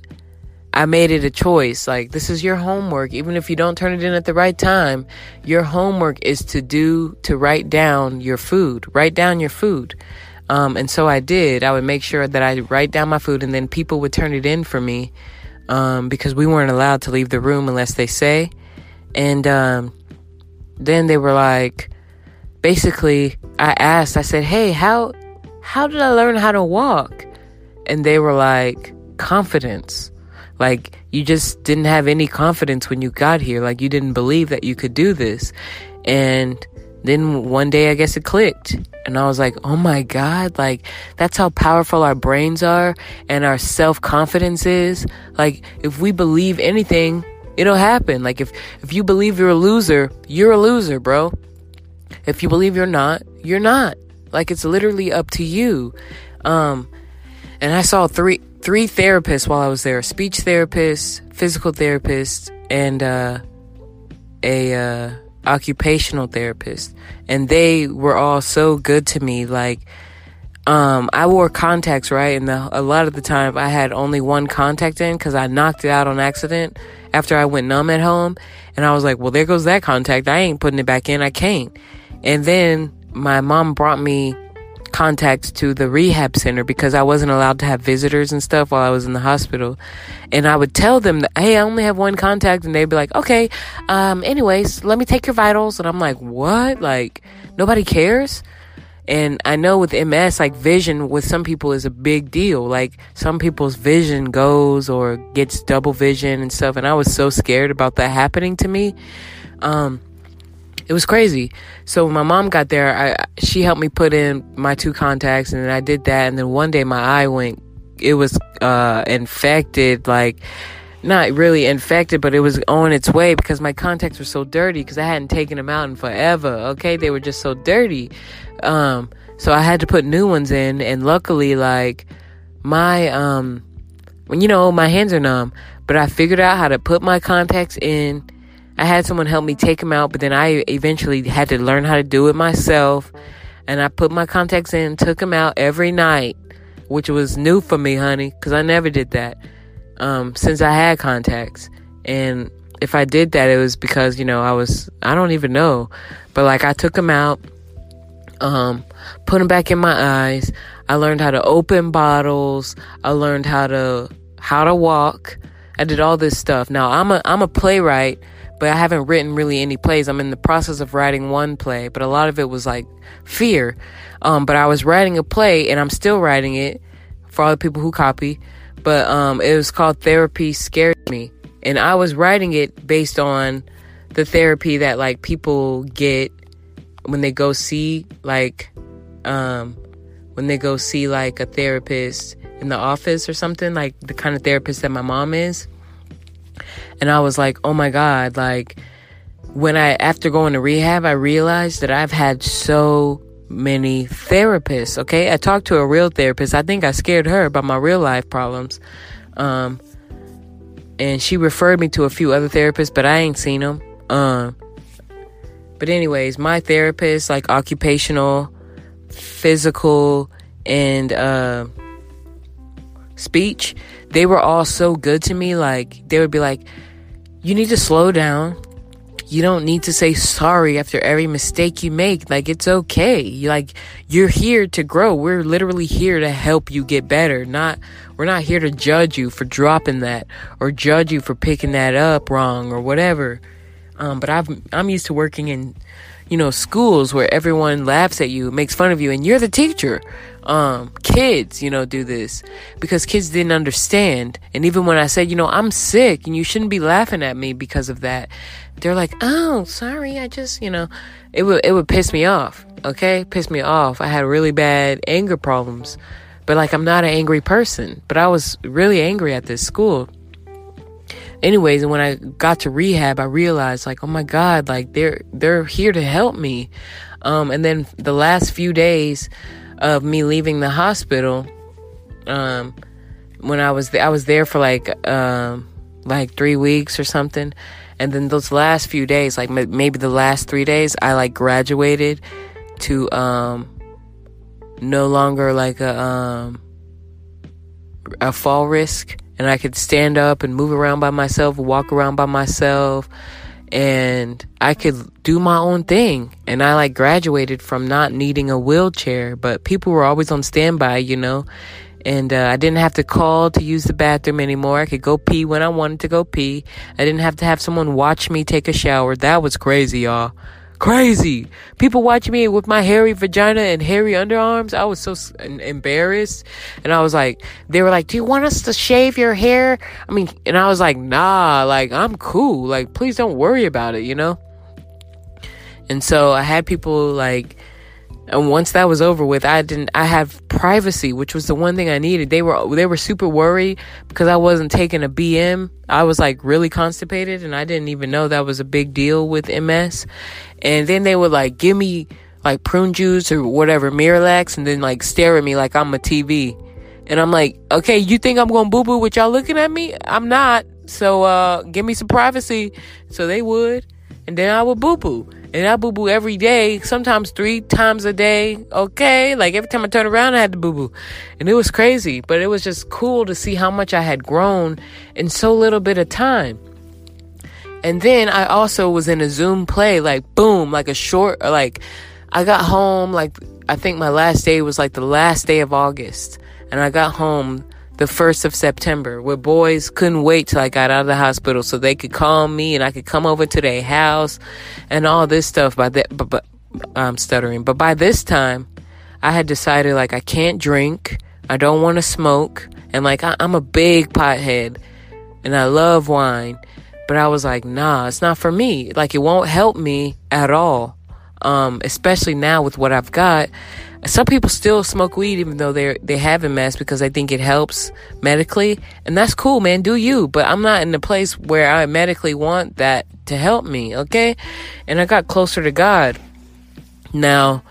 I made it a choice. Like, this is your homework. Even if you don't turn it in at the right time, your homework is to do, to write down your food. Write down your food. Um, and so I did. I would make sure that I write down my food and then people would turn it in for me um, because we weren't allowed to leave the room unless they say. And um, then they were like, basically, I asked, I said, hey, how, how did I learn how to walk? And they were like, confidence. Like, you just didn't have any confidence when you got here. Like, you didn't believe that you could do this. And then one day, I guess it clicked. And I was like, oh my God, like, that's how powerful our brains are and our self confidence is. Like, if we believe anything, It'll happen. Like if if you believe you're a loser, you're a loser, bro. If you believe you're not, you're not. Like it's literally up to you. Um and I saw three three therapists while I was there, speech therapist, physical therapist, and uh a uh occupational therapist. And they were all so good to me like um, I wore contacts, right? And the, a lot of the time I had only one contact in because I knocked it out on accident after I went numb at home. And I was like, well, there goes that contact. I ain't putting it back in. I can't. And then my mom brought me contacts to the rehab center because I wasn't allowed to have visitors and stuff while I was in the hospital. And I would tell them that, hey, I only have one contact. And they'd be like, okay, um, anyways, let me take your vitals. And I'm like, what? Like, nobody cares? And I know with MS, like vision with some people is a big deal. Like some people's vision goes or gets double vision and stuff. And I was so scared about that happening to me. Um, it was crazy. So when my mom got there, I she helped me put in my two contacts, and then I did that. And then one day my eye went, it was uh, infected, like not really infected, but it was on its way because my contacts were so dirty because I hadn't taken them out in forever. Okay, they were just so dirty. Um, so I had to put new ones in, and luckily, like my um, when you know my hands are numb, but I figured out how to put my contacts in. I had someone help me take them out, but then I eventually had to learn how to do it myself. And I put my contacts in, took them out every night, which was new for me, honey, because I never did that um, since I had contacts. And if I did that, it was because, you know, I was, I don't even know. But like I took them out, um, put them back in my eyes. I learned how to open bottles. I learned how to, how to walk. I did all this stuff. Now I'm a, I'm a playwright, but I haven't written really any plays. I'm in the process of writing one play, but a lot of it was like fear. Um, but I was writing a play and I'm still writing it for all the people who copy but um, it was called Therapy Scared Me. And I was writing it based on the therapy that like people get when they go see like um, when they go see like a therapist in the office or something like the kind of therapist that my mom is and i was like oh my god like when i after going to rehab i realized that i've had so many therapists. Okay, I talked to a real therapist. I think I scared her about my real life problems, um, and she referred me to a few other therapists, but I ain't seen them. Um, but anyways, my therapist, like occupational, physical, and uh, speech, they were all so good to me. Like they would be like, "You need to slow down." You don't need to say sorry after every mistake you make. Like, it's okay. Like, you're here to grow. We're literally here to help you get better. Not, we're not here to judge you for dropping that or judge you for picking that up wrong or whatever. Um, but I've, I'm used to working in, you know, schools where everyone laughs at you, makes fun of you, and you're the teacher. Um, kids, you know, do this because kids didn't understand. And even when I said, you know, I'm sick and you shouldn't be laughing at me because of that, they're like, "Oh, sorry, I just, you know, it would it would piss me off." Okay, piss me off. I had really bad anger problems, but like I'm not an angry person, but I was really angry at this school. Anyways, and when I got to rehab, I realized like, oh my god, like they're they're here to help me. Um, and then the last few days of me leaving the hospital, um, when I was th- I was there for like um like three weeks or something. And then those last few days, like maybe the last three days, I like graduated to um no longer like a um a fall risk. And I could stand up and move around by myself, walk around by myself, and I could do my own thing. And I like graduated from not needing a wheelchair, but people were always on standby, you know and uh, I didn't have to call to use the bathroom anymore. I could go pee when I wanted to go pee. I didn't have to have someone watch me take a shower. That was crazy, y'all. Crazy. People watch me with my hairy vagina and hairy underarms. I was so embarrassed. And I was like, they were like, Do you want us to shave your hair? I mean, and I was like, Nah, like, I'm cool. Like, please don't worry about it, you know? And so I had people like, and once that was over with, I didn't I had privacy, which was the one thing I needed. They were they were super worried because I wasn't taking a BM. I was like really constipated and I didn't even know that was a big deal with MS. And then they would like give me like prune juice or whatever, Miralax and then like stare at me like I'm a TV. And I'm like, "Okay, you think I'm going to boo-boo with y'all looking at me? I'm not. So uh give me some privacy." So they would, and then I would boo-boo. And I boo boo every day, sometimes three times a day. Okay. Like every time I turn around, I had to boo boo. And it was crazy, but it was just cool to see how much I had grown in so little bit of time. And then I also was in a Zoom play, like boom, like a short, like I got home, like I think my last day was like the last day of August. And I got home the 1st of September, where boys couldn't wait till I got out of the hospital so they could call me and I could come over to their house and all this stuff. By that, but, but I'm stuttering. But by this time, I had decided like I can't drink, I don't want to smoke, and like I, I'm a big pothead and I love wine. But I was like, nah, it's not for me. Like, it won't help me at all. Um, especially now with what I've got. Some people still smoke weed even though they're they haven't messed because they think it helps medically, and that's cool, man. Do you? But I'm not in the place where I medically want that to help me, okay? And I got closer to God. Now,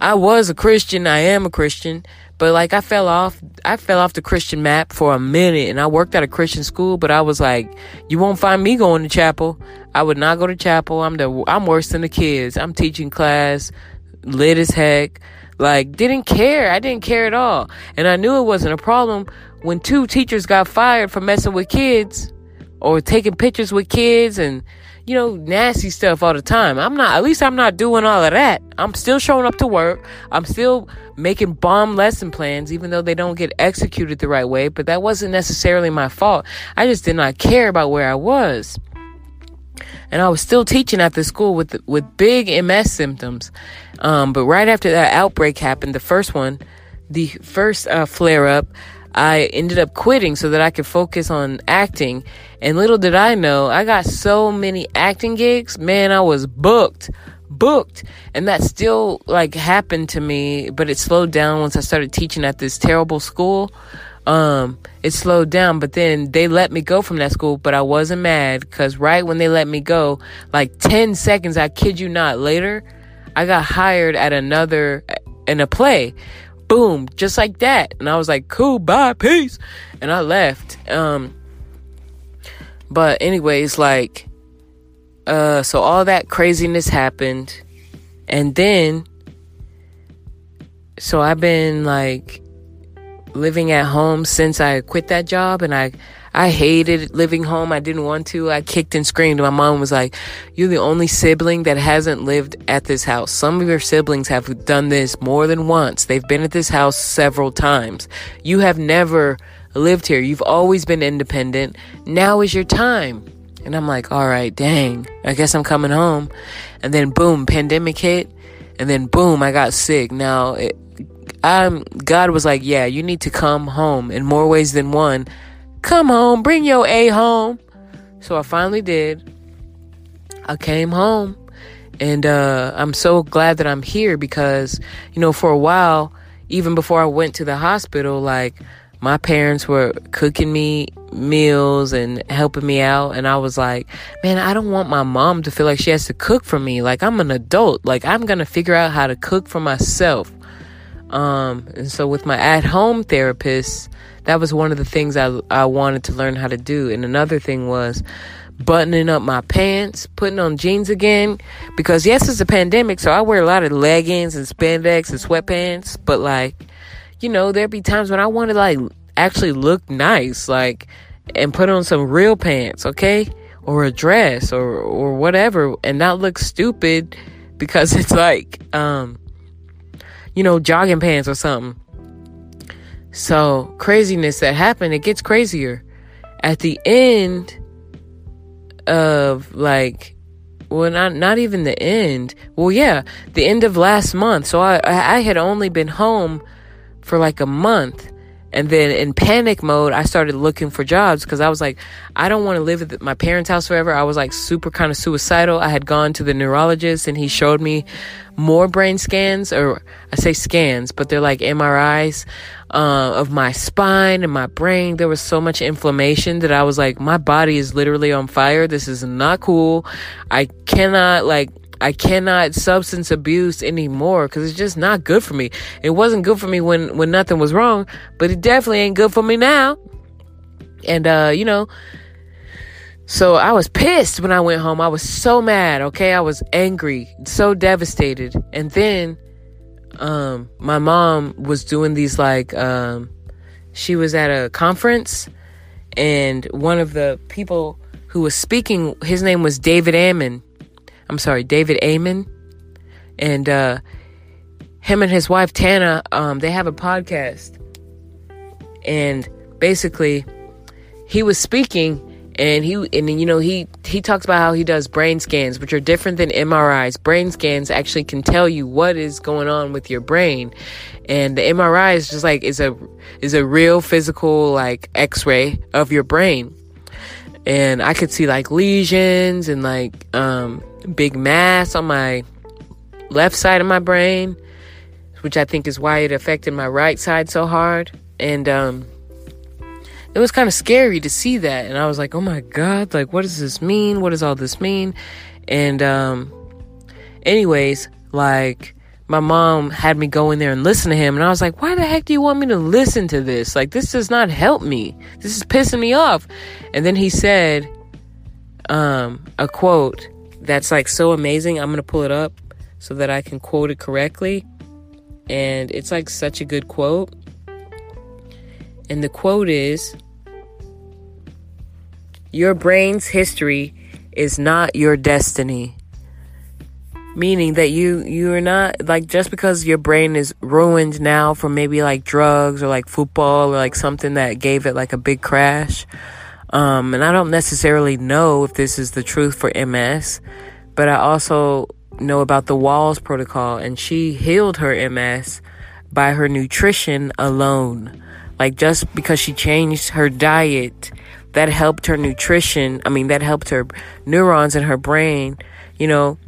I was a Christian. I am a Christian. But like I fell off, I fell off the Christian map for a minute and I worked at a Christian school, but I was like, you won't find me going to chapel. I would not go to chapel. I'm the, I'm worse than the kids. I'm teaching class, lit as heck. Like, didn't care. I didn't care at all. And I knew it wasn't a problem when two teachers got fired for messing with kids or taking pictures with kids and you know, nasty stuff all the time. I'm not, at least I'm not doing all of that. I'm still showing up to work. I'm still making bomb lesson plans, even though they don't get executed the right way. But that wasn't necessarily my fault. I just did not care about where I was. And I was still teaching at the school with, with big MS symptoms. Um, but right after that outbreak happened, the first one, the first uh, flare up, I ended up quitting so that I could focus on acting. And little did I know, I got so many acting gigs. Man, I was booked, booked. And that still like happened to me, but it slowed down once I started teaching at this terrible school. Um, it slowed down, but then they let me go from that school, but I wasn't mad because right when they let me go, like 10 seconds, I kid you not, later, I got hired at another, in a play boom, just like that. And I was like, cool, bye, peace. And I left. Um, but anyways, like, uh, so all that craziness happened. And then, so I've been like living at home since I quit that job and I I hated living home. I didn't want to. I kicked and screamed. My mom was like, You're the only sibling that hasn't lived at this house. Some of your siblings have done this more than once. They've been at this house several times. You have never lived here. You've always been independent. Now is your time. And I'm like, All right, dang. I guess I'm coming home. And then boom, pandemic hit. And then boom, I got sick. Now, it, I'm, God was like, Yeah, you need to come home in more ways than one Come home, bring your A home. So I finally did. I came home and uh, I'm so glad that I'm here because, you know, for a while, even before I went to the hospital, like my parents were cooking me meals and helping me out. And I was like, man, I don't want my mom to feel like she has to cook for me. Like I'm an adult. Like I'm going to figure out how to cook for myself. Um, and so with my at home therapist, that was one of the things I, I wanted to learn how to do. And another thing was buttoning up my pants, putting on jeans again. Because yes, it's a pandemic, so I wear a lot of leggings and spandex and sweatpants. But like, you know, there'd be times when I want to like actually look nice, like, and put on some real pants, okay? Or a dress or, or whatever and not look stupid because it's like, um, you know, jogging pants or something. So, craziness that happened, it gets crazier. At the end of like well not not even the end. Well, yeah, the end of last month. So I I had only been home for like a month and then in panic mode, I started looking for jobs because I was like, I don't want to live at my parents' house forever. I was like super kind of suicidal. I had gone to the neurologist and he showed me more brain scans, or I say scans, but they're like MRIs uh, of my spine and my brain. There was so much inflammation that I was like, my body is literally on fire. This is not cool. I cannot like I cannot substance abuse anymore because it's just not good for me. It wasn't good for me when when nothing was wrong, but it definitely ain't good for me now. And uh, you know, so I was pissed when I went home. I was so mad. Okay, I was angry, so devastated. And then, um, my mom was doing these like, um, she was at a conference, and one of the people who was speaking, his name was David Ammon I'm sorry, David Amen. And uh, him and his wife Tana, um, they have a podcast. And basically, he was speaking and he and you know he he talks about how he does brain scans which are different than MRIs. Brain scans actually can tell you what is going on with your brain. And the MRI is just like is a is a real physical like x-ray of your brain. And I could see like lesions and like um, big mass on my left side of my brain, which I think is why it affected my right side so hard. And um, it was kind of scary to see that. And I was like, oh my God, like, what does this mean? What does all this mean? And, um, anyways, like, my mom had me go in there and listen to him. And I was like, why the heck do you want me to listen to this? Like, this does not help me. This is pissing me off. And then he said, um, a quote that's like so amazing. I'm going to pull it up so that I can quote it correctly. And it's like such a good quote. And the quote is Your brain's history is not your destiny meaning that you you are not like just because your brain is ruined now from maybe like drugs or like football or like something that gave it like a big crash um and I don't necessarily know if this is the truth for MS but I also know about the Wahls protocol and she healed her MS by her nutrition alone. Like just because she changed her diet that helped her nutrition I mean that helped her neurons in her brain you know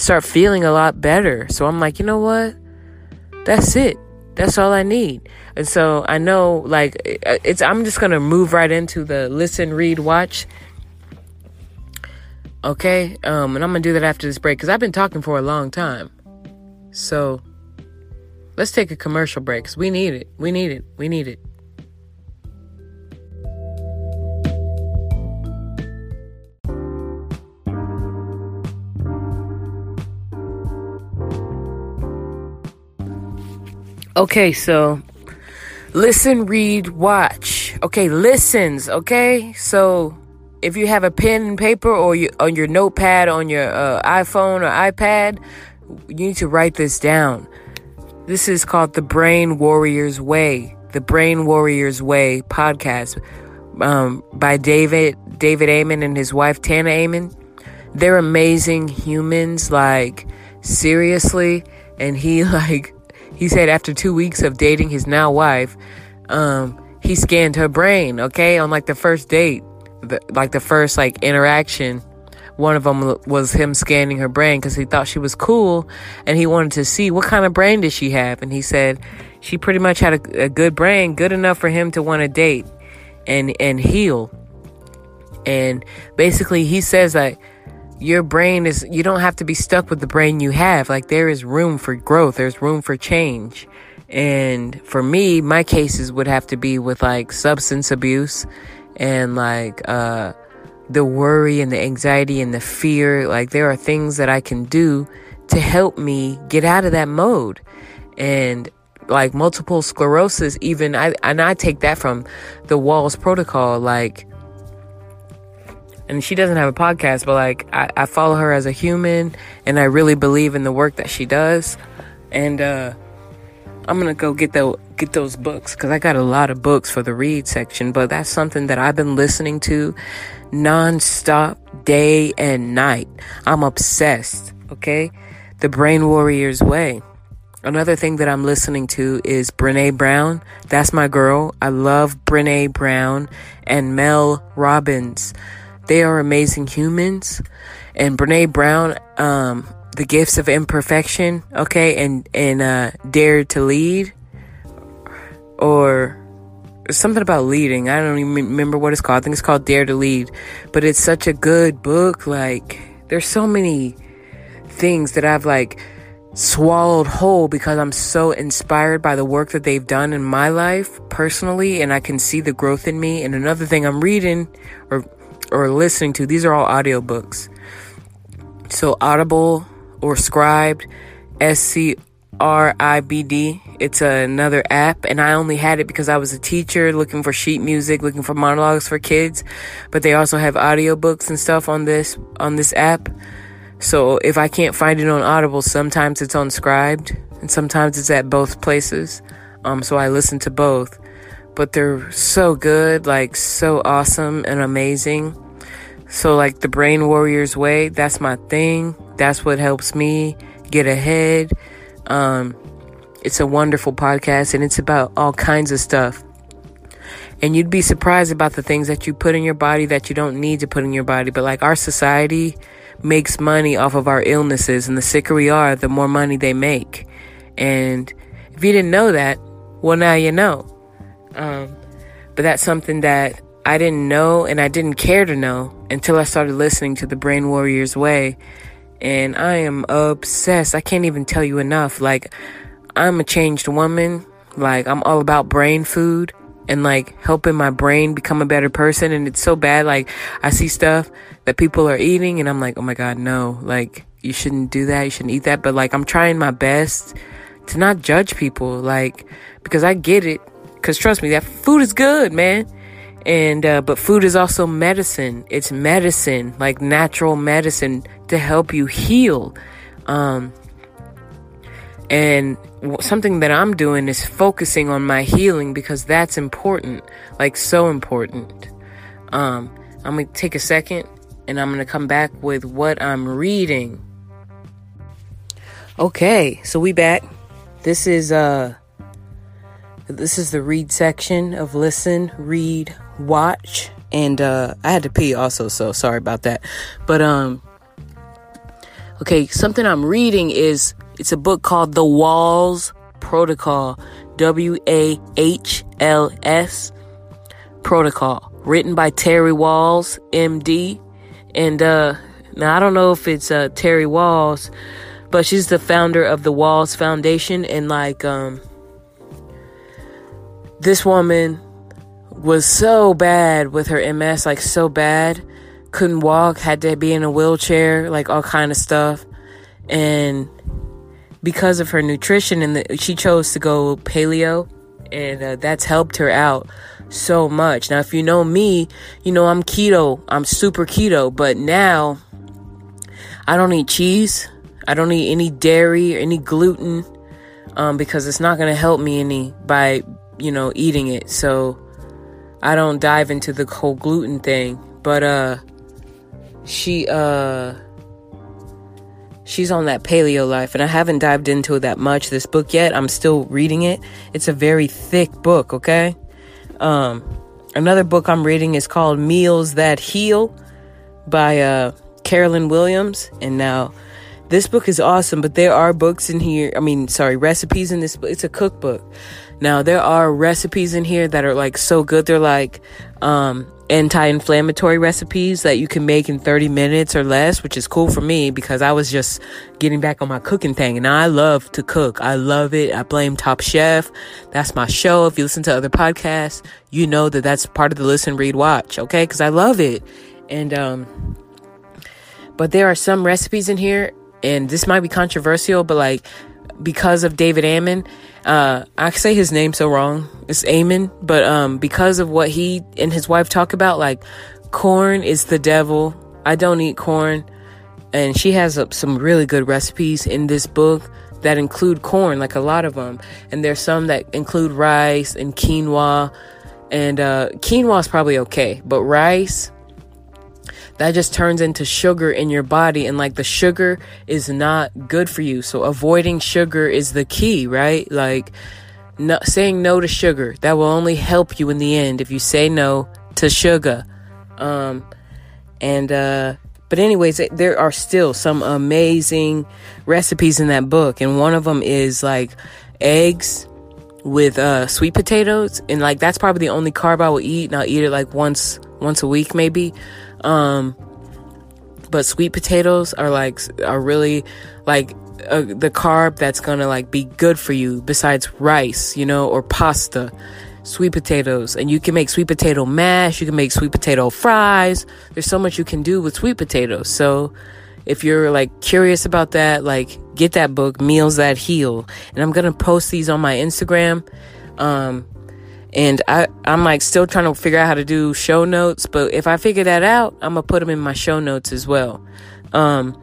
start feeling a lot better. So I'm like, you know what? That's it. That's all I need. And so I know, like, it's, I'm just to move right into the listen, read, watch. Okay. Um, and I'm to do that after this break because I've been talking for a long time. So let's take a commercial break because we need it. We need it. We need it. Okay, so listen, read, watch. Okay, listens. Okay, so if you have a pen and paper or you, on your notepad on your uh, iPhone or iPad, you need to write this down. This is called the Brain Warriors Way. The Brain Warriors Way podcast um, by David David Amen and his wife Tana Amen. They're amazing humans, like seriously. And he like he said after two weeks of dating his now wife, um, he scanned her brain, okay, on like the first date, the, like the first like interaction. One of them was him scanning her brain because he thought she was cool and he wanted to see what kind of brain did she have. And he said she pretty much had a, a good brain, good enough for him to want to date and, and heal. And basically, he says that your brain is you don't have to be stuck with the brain you have. Like there is room for growth. There's room for change. And for me my cases would have to be with like substance abuse and like uh the worry and the anxiety and the fear. Like there are things that I can do to help me get out of that mode. And like multiple sclerosis even I and I take that from the Wahls protocol. Like and she doesn't have a podcast, but like I, I follow her as a human and I really believe in the work that she does. And uh, I'm gonna go get the get those books because I got a lot of books for the read section. But that's something that I've been listening to nonstop, day and night. I'm obsessed. Okay, the Brain Warriors Way. Another thing that I'm listening to is Brene Brown. That's my girl. I love Brene Brown and Mel Robbins. They are amazing humans. And Brene Brown, um, The Gifts of Imperfection, okay, and, and, uh, Dare to Lead, or something about leading. I don't even remember what it's called. I think it's called Dare to Lead. But it's such a good book. Like, there's so many things that I've like swallowed whole because I'm so inspired by the work that they've done in my life personally and I can see the growth in me. And another thing I'm reading or or listening to, these are all audiobooks. So Audible or Scribd, S C R I B D. It's another app, and I only had it because I was a teacher looking for sheet music, looking for monologues for kids. But they also have audiobooks and stuff on this on this app. So if I can't find it on Audible, sometimes it's on Scribd, and sometimes it's at both places. Um, so I listen to both but they're so good, like so awesome and amazing. So, like the Brain Warriors Way, that's my thing. That's what helps me get ahead. Um, it's a wonderful podcast and it's about all kinds of stuff. And you'd be surprised about the things that you put in your body that you don't need to put in your body. But like our society makes money off of our illnesses, and the sicker we are, the more money they make. And if you didn't know that, well, now you know. Um, but that's something that I didn't know and I didn't care to know until I started listening to the Brain Warriors Way. And I am obsessed. I can't even tell you enough. Like, I'm a changed woman. Like, I'm all about brain food and like helping my brain become a better person. And it's so bad. Like, I see stuff that people are eating and I'm like, oh my God, no. Like, you shouldn't do that. You shouldn't eat that. But like, I'm trying my best to not judge people. Like, because I get it. Because trust me, that food is good, man. And uh, but food is also medicine. It's medicine like natural medicine to help you heal. Um, and something that i'm doing is focusing on my healing because that's important like so important. Um, i'm gonna take a second and i'm gonna come back with what i'm reading. Okay so we back. This is uh this is the read section of listen read watch and uh I had to pee also, so sorry about that. But um okay, something I'm reading is it's a book called The Wahls Protocol. W A H L S Protocol. Written by Terry Wahls, MD. And uh now I don't know if it's uh Terry Wahls, but she's the founder of the Wahls Foundation and like um this woman was so bad with her MS, like so bad, couldn't walk, had to be in a wheelchair, like all kind of stuff. And because of her nutrition and the, she chose to go paleo and uh, that's helped her out so much. Now, if you know me, you know I'm keto. I'm super keto, but now I don't eat cheese. I don't eat any dairy or any gluten um, because it's not going to help me any by, you know, eating it. So I don't dive into the whole gluten thing, but uh she uh she's on that paleo life and I haven't dived into that much this book yet. I'm still reading it. It's a very thick book, okay? Um another book I'm reading is called Meals That Heal by uh Carolyn Williams and now this book is awesome, but there are books in here. I mean, sorry, recipes in this book. It's a cookbook. Now, there are recipes in here that are like so good. They're like um, anti inflammatory recipes that you can make in 30 minutes or less, which is cool for me because I was just getting back on my cooking thing. And I love to cook. I love it. I blame Top Chef. That's my show. If you listen to other podcasts, you know that that's part of the listen, read, watch. Okay. Cause I love it. And, um, but there are some recipes in here, and this might be controversial, but like because of David Ammon, uh, I say his name so wrong. It's Amen, but um, because of what he and his wife talk about, like corn is the devil. I don't eat corn, and she has uh, some really good recipes in this book that include corn, like a lot of them. And there's some that include rice and quinoa, and uh, quinoa is probably okay, but rice that just turns into sugar in your body and like the sugar is not good for you. So avoiding sugar is the key right? Like no, saying no to sugar that will only help you in the end if you say no to sugar. Um and uh but anyways there are still some amazing recipes in that book and one of them is like eggs with uh sweet potatoes and like that's probably the only carb I will eat and I'll eat it like once once a week maybe um, but sweet potatoes are like are really like uh, the carb that's gonna like be good for you besides rice, you know, or pasta. Sweet potatoes, and you can make sweet potato mash. You can make sweet potato fries. There's so much you can do with sweet potatoes. So, if you're like curious about that, like get that book, Meals That Heal, and I'm gonna post these on my Instagram. Um, and I, I'm like still trying to figure out how to do show notes, but if I figure that out, I'm gonna put them in my show notes as well. Um,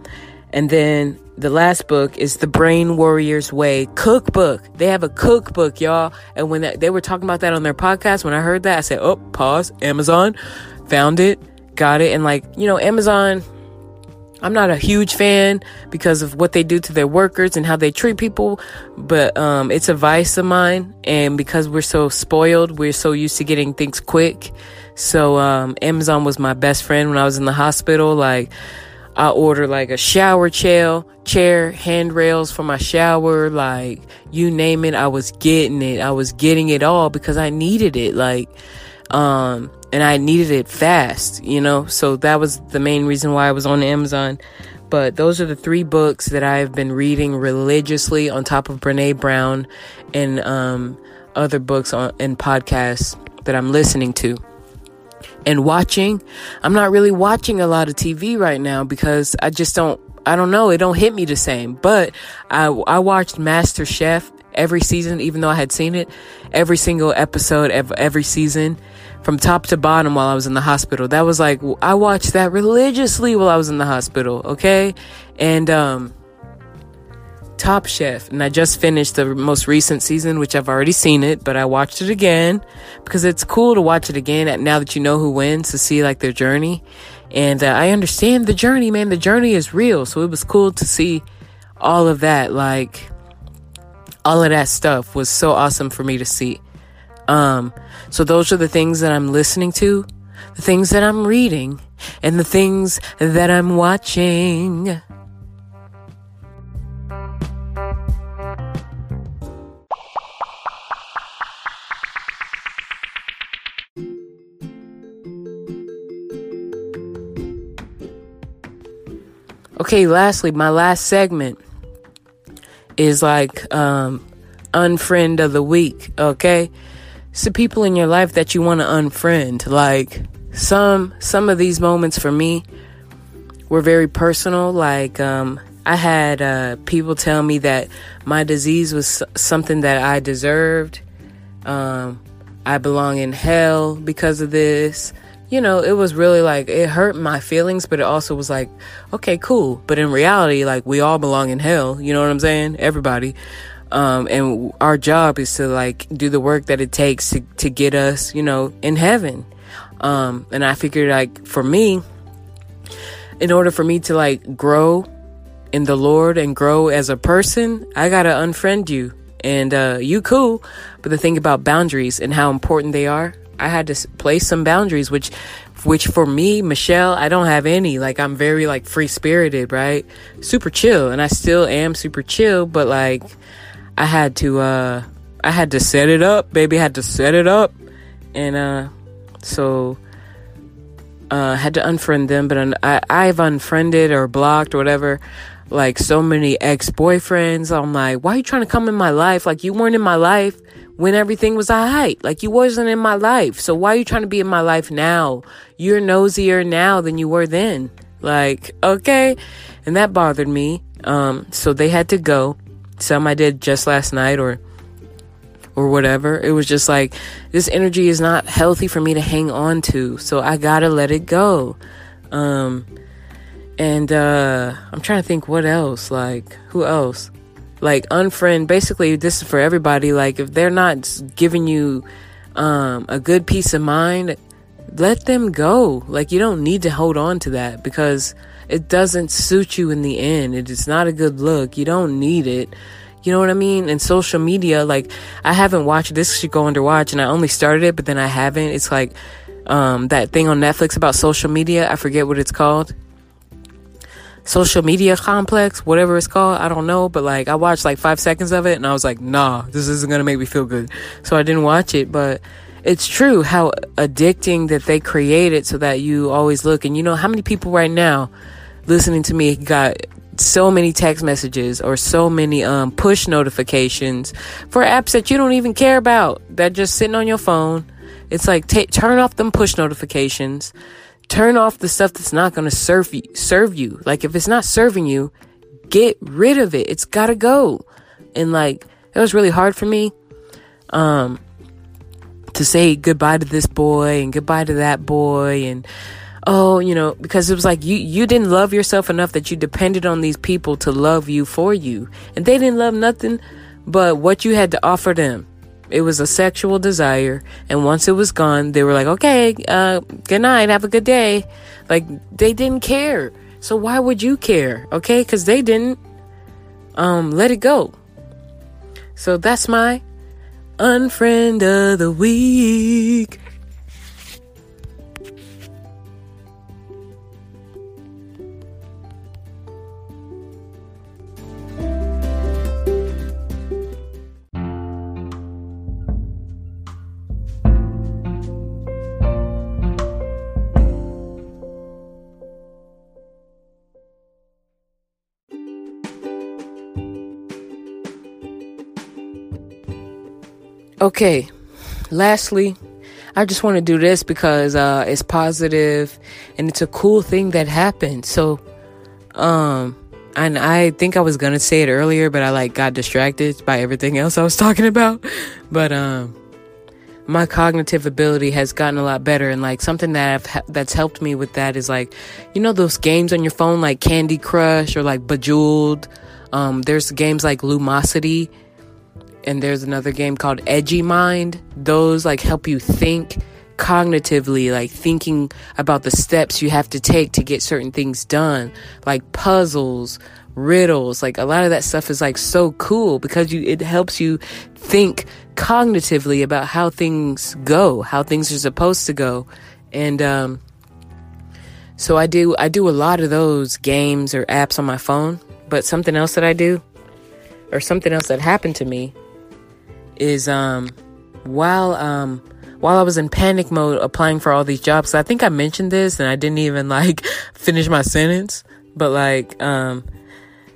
and then the last book is The Brain Warriors Way cookbook. They have a cookbook, y'all. And when that, they were talking about that on their podcast, when I heard that, I said, "Oh, pause." Amazon found it, got it, and like you know, Amazon I'm not a huge fan because of what they do to their workers and how they treat people, but um, it's a vice of mine. And because we're so spoiled, we're so used to getting things quick. So um, Amazon was my best friend when I was in the hospital. Like I ordered like a shower chair, chair, handrails for my shower, like you name it, I was getting it. I was getting it all because I needed it. Like um and I needed it fast, you know? So that was the main reason why I was on Amazon. But those are the three books that I've been reading religiously on top of Brene Brown and um, other books on, and podcasts that I'm listening to. And watching, I'm not really watching a lot of TV right now because I just don't, I don't know, it don't hit me the same. But I, I watched Master Chef every season, even though I had seen it, every single episode, every, every season from top to bottom while I was in the hospital. That was like, I watched that religiously while I was in the hospital, okay? And, um, Top Chef, and I just finished the most recent season, which I've already seen it, but I watched it again because it's cool to watch it again now that you know who wins to see like their journey. And uh, I understand the journey, man. The journey is real, so it was cool to see all of that. Like all of that stuff was so awesome for me to see. Um, so those are the things that I'm listening to, the things that I'm reading, and the things that I'm watching. Okay, lastly, my last segment is like um unfriend of the week, okay? The people in your life that you want to unfriend. Like some some of these moments for me were very personal. Like um, I had uh, people tell me that my disease was something that I deserved. Um, I belong in hell because of this. You know, it was really like it hurt my feelings, but it also was like, okay, cool. But in reality, like we all belong in hell. You know what I'm saying? Everybody. Um, and our job is to like do the work that it takes to, to get us, you know, in heaven. Um, and I figured like for me, in order for me to like grow in the Lord and grow as a person, I gotta unfriend you. And uh, you cool, but the thing about boundaries and how important they are, I had to place some boundaries, which, which for me, Michelle, I don't have any. Like I'm very like free spirited, right? Super chill, and I still am super chill, but like I had to uh I had to set it up, baby. Had to set it up, and uh, so uh, had to unfriend them. But I I've unfriended or blocked or whatever, like so many ex boyfriends. I'm like, why are you trying to come in my life? Like you weren't in my life when everything was alright. Like you wasn't in my life. So why are you trying to be in my life now? You're nosier now than you were then. Like okay, and that bothered me. Um, so they had to go some I did just last night or or whatever. It was just like this energy is not healthy for me to hang on to. So I got to let it go. Um and uh I'm trying to think what else like who else? Like unfriend basically this is for everybody like if they're not giving you um a good peace of mind, let them go. Like you don't need to hold on to that because it doesn't suit you in the end. It is not a good look. You don't need it. You know what I mean? And social media, like I haven't watched this should go under watch and I only started it, but then I haven't. It's like um, that thing on Netflix about social media. I forget what it's called. Social media complex, whatever it's called. I don't know, but like I watched like five seconds of it and I was like, nah, this isn't gonna make me feel good. So I didn't watch it, but it's true how addicting that they created so that you always look. And you know how many people right now listening to me got so many text messages or so many um, push notifications for apps that you don't even care about that just sitting on your phone. It's like t- turn off them push notifications. Turn off the stuff that's not going to serve you, serve you. Like if it's not serving you, get rid of it. It's got to go. And like it was really hard for me um to say goodbye to this boy and goodbye to that boy and oh, you know, because it was like you you didn't love yourself enough that you depended on these people to love you for you. And they didn't love nothing but what you had to offer them. It was a sexual desire, and once it was gone, they were like, "Okay, uh, good night, have a good day." Like they didn't care. So why would you care? Okay? Because they didn't. Um, let it go. So that's my unfriend of the week. Okay, lastly, I just want to do this because uh, it's positive and it's a cool thing that happened. So, um, and I think I was gonna say it earlier, but I like got distracted by everything else I was talking about. But um, my cognitive ability has gotten a lot better, and like something that I've, that's helped me with that is like, you know, those games on your phone like Candy Crush or like Bejeweled. Um, there's games like Lumosity and there's another game called Edgy Mind. Those like help you think cognitively, like thinking about the steps you have to take to get certain things done, like puzzles, riddles. Like a lot of that stuff is like so cool because you it helps you think cognitively about how things go, how things are supposed to go. And um so I do I do a lot of those games or apps on my phone, but something else that I do or something else that happened to me is um while um while I was in panic mode applying for all these jobs, I think I mentioned this and I didn't even like finish my sentence, but like um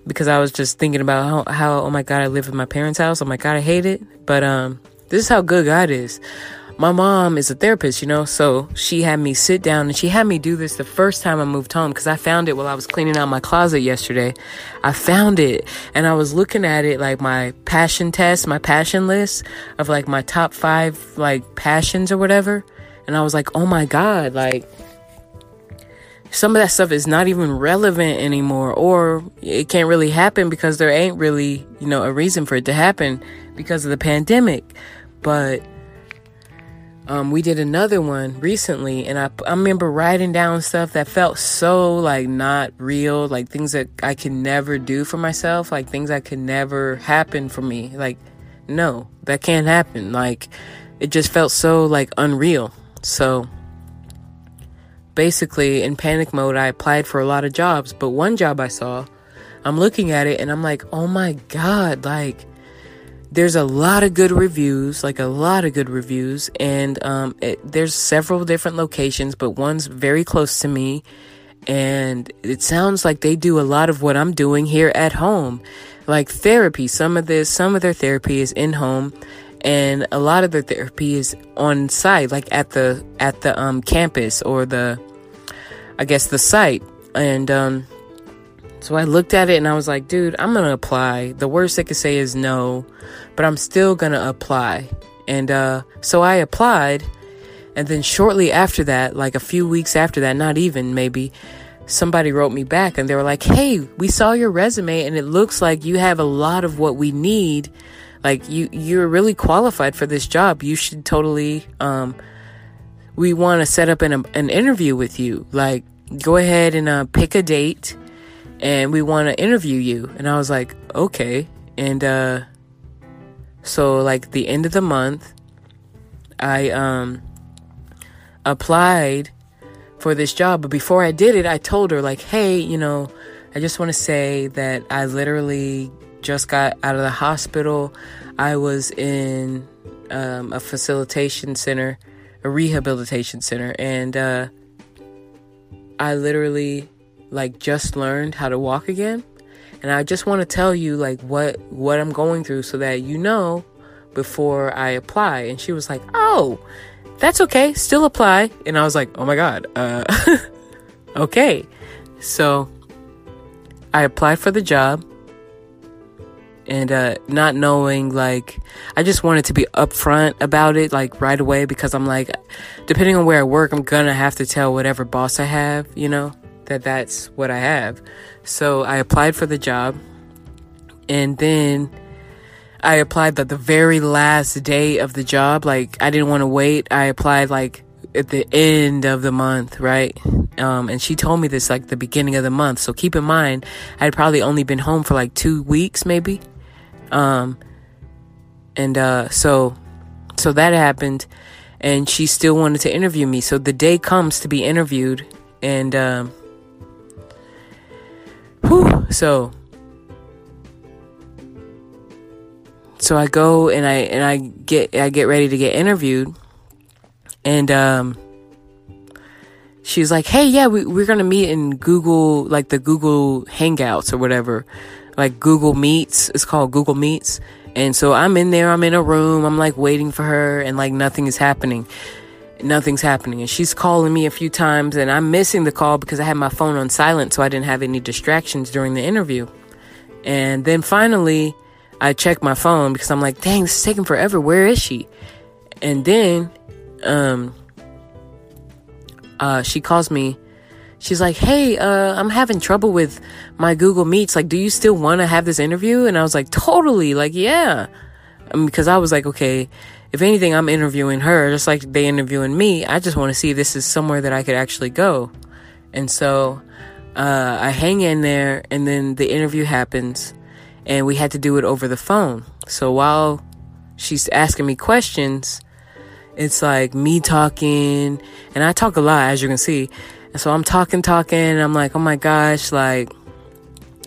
because I was just thinking about how, how oh my god I live in my parents' house. Oh my god I hate it. But um this is how good God is my mom is a therapist, you know, so she had me sit down and she had me do this the first time I moved home because I found it while I was cleaning out my closet yesterday. I found it and I was looking at it like my passion test, my passion list of like my top five like passions or whatever. And I was like, oh my God, like some of that stuff is not even relevant anymore or it can't really happen because there ain't really, you know, a reason for it to happen because of the pandemic. But um, we did another one recently, and I, I remember writing down stuff that felt so like not real, like things that I could never do for myself, like things that could never happen for me. Like, no, that can't happen. Like, it just felt so like unreal. So, basically, in panic mode, I applied for a lot of jobs, but one job I saw, I'm looking at it and I'm like, oh my God, like, there's a lot of good reviews, like a lot of good reviews, and um, it, there's several different locations, but one's very close to me, and it sounds like they do a lot of what I'm doing here at home, like therapy. Some of this, some of their therapy is in home, and a lot of their therapy is on site, like at the at the um, campus or the, I guess the site, and um, so I looked at it and I was like, dude, I'm going to apply. The worst they could say is no, but I'm still going to apply. And uh, so I applied. And then shortly after that, like a few weeks after that, not even maybe, somebody wrote me back and they were like, hey, we saw your resume and it looks like you have a lot of what we need. Like you, you're really qualified for this job. You should totally, um, we want to set up an, an interview with you. Like, go ahead and uh, pick a date and we want to interview you. And I was like, okay. And uh, so, like, the end of the month, I um, applied for this job. But before I did it, I told her, like, hey, you know, I just want to say that I literally just got out of the hospital. I was in um, a facilitation center, a rehabilitation center, and uh, I literally like just learned how to walk again. And I just want to tell you like what what I'm going through so that you know before I apply. And she was like oh that's okay. Still apply. And I was like oh my god uh okay. So I applied for the job. And uh, not knowing like i just wanted to be upfront about it like right away because i'm like depending on where i work i'm gonna have to tell whatever boss i have you know that that's what I have. So I applied for the job and then I applied the, the very last day of the job. Like I didn't want to wait. I applied like at the end of the month, right? Um, and she told me this like the beginning of the month. So keep in mind, I'd probably only been home for like two weeks, maybe. Um, and uh, so, so that happened, and she still wanted to interview me. So the day comes to be interviewed, and um, whew, so so I go and I and I get I get ready to get interviewed, and um, she's like, "Hey, yeah, we, we're gonna meet in Google, like the Google Hangouts or whatever, like Google Meets. It's called Google Meets." And so I'm in there. I'm in a room. I'm like waiting for her, and like nothing is happening. Nothing's happening, and she's calling me a few times, and I'm missing the call because I had my phone on silent, so I didn't have any distractions during the interview. And then finally, I check my phone because I'm like, dang, this is taking forever. Where is she? And then, um, uh, she calls me. She's like, hey, uh, I'm having trouble with my Google Meets. Like, do you still want to have this interview? And I was like, totally. Like, yeah. Um, because I was like, okay, if anything, I'm interviewing her just like they interviewing me. I just want to see if this is somewhere that I could actually go. And so, uh, I hang in there and then the interview happens and we had to do it over the phone. So while she's asking me questions, it's like me talking, and I talk a lot, as you can see. And so I'm talking, talking, and I'm like, oh my gosh, like,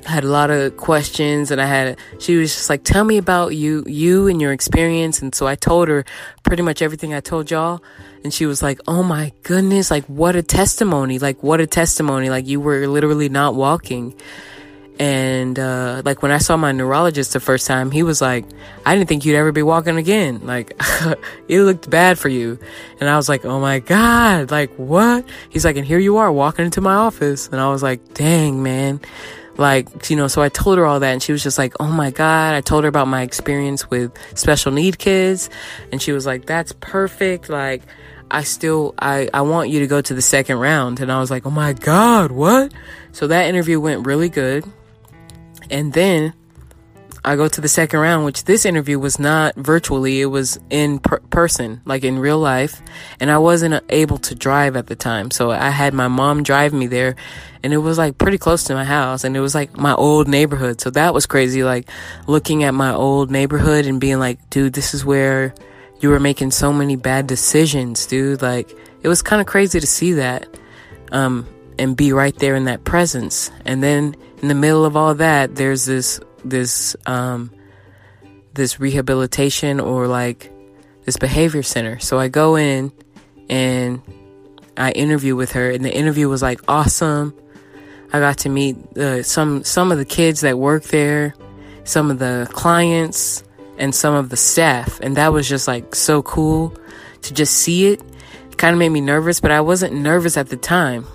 Had a lot of questions, and I had, she was just like, tell me about you, you and your experience. And so I told her pretty much everything I told y'all. And she was like, oh my goodness, like, what a testimony, like, what a testimony, like, you were literally not walking. And uh, like when I saw my neurologist the first time, he was like, I didn't think you'd ever be walking again. Like, it looked bad for you. And I was like, oh my God, like what? He's like, and here you are walking into my office. And I was like, dang, man. Like, you know, so I told her all that and she was just like, oh my God. I told her about my experience with special need kids. And she was like, that's perfect. Like, I still, I, I want you to go to the second round. And I was like, oh my God, what? So that interview went really good. And then I go to the second round, which this interview was not virtually, it was in per- person, like in real life. And I wasn't able to drive at the time. So I had my mom drive me there and it was like pretty close to my house and it was like my old neighborhood. So that was crazy. Like looking at my old neighborhood and being like, dude, this is where you were making so many bad decisions, dude. Like it was kind of crazy to see that. Um, and be right there in that presence. And then in the middle of all that, there's this this um, this rehabilitation or like this behavior center. So I go in and I interview with her, and the interview was like awesome. I got to meet uh, some some of the kids that work there, some of the clients, and some of the staff, and that was just like so cool to just see it. it kind of made me nervous, but I wasn't nervous at the time.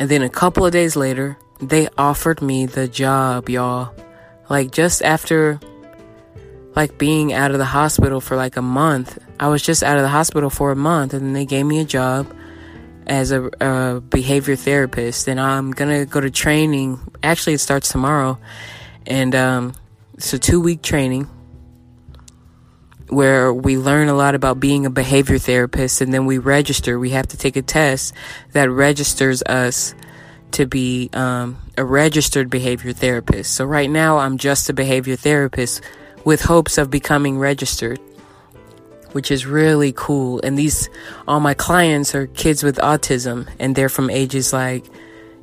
And then a couple of days later, they offered me the job, y'all. Like just after like being out of the hospital for like a month. I was just out of the hospital for a month and then they gave me a job as a, a behavior therapist and I'm to go to training. Actually, it starts tomorrow. And um it's a 2 week training where we learn a lot about being a behavior therapist and then we register. We have to take a test that registers us to be um, a registered behavior therapist. So right now, I'm just a behavior therapist with hopes of becoming registered, which is really cool. And these, all my clients are kids with autism, and they're from ages like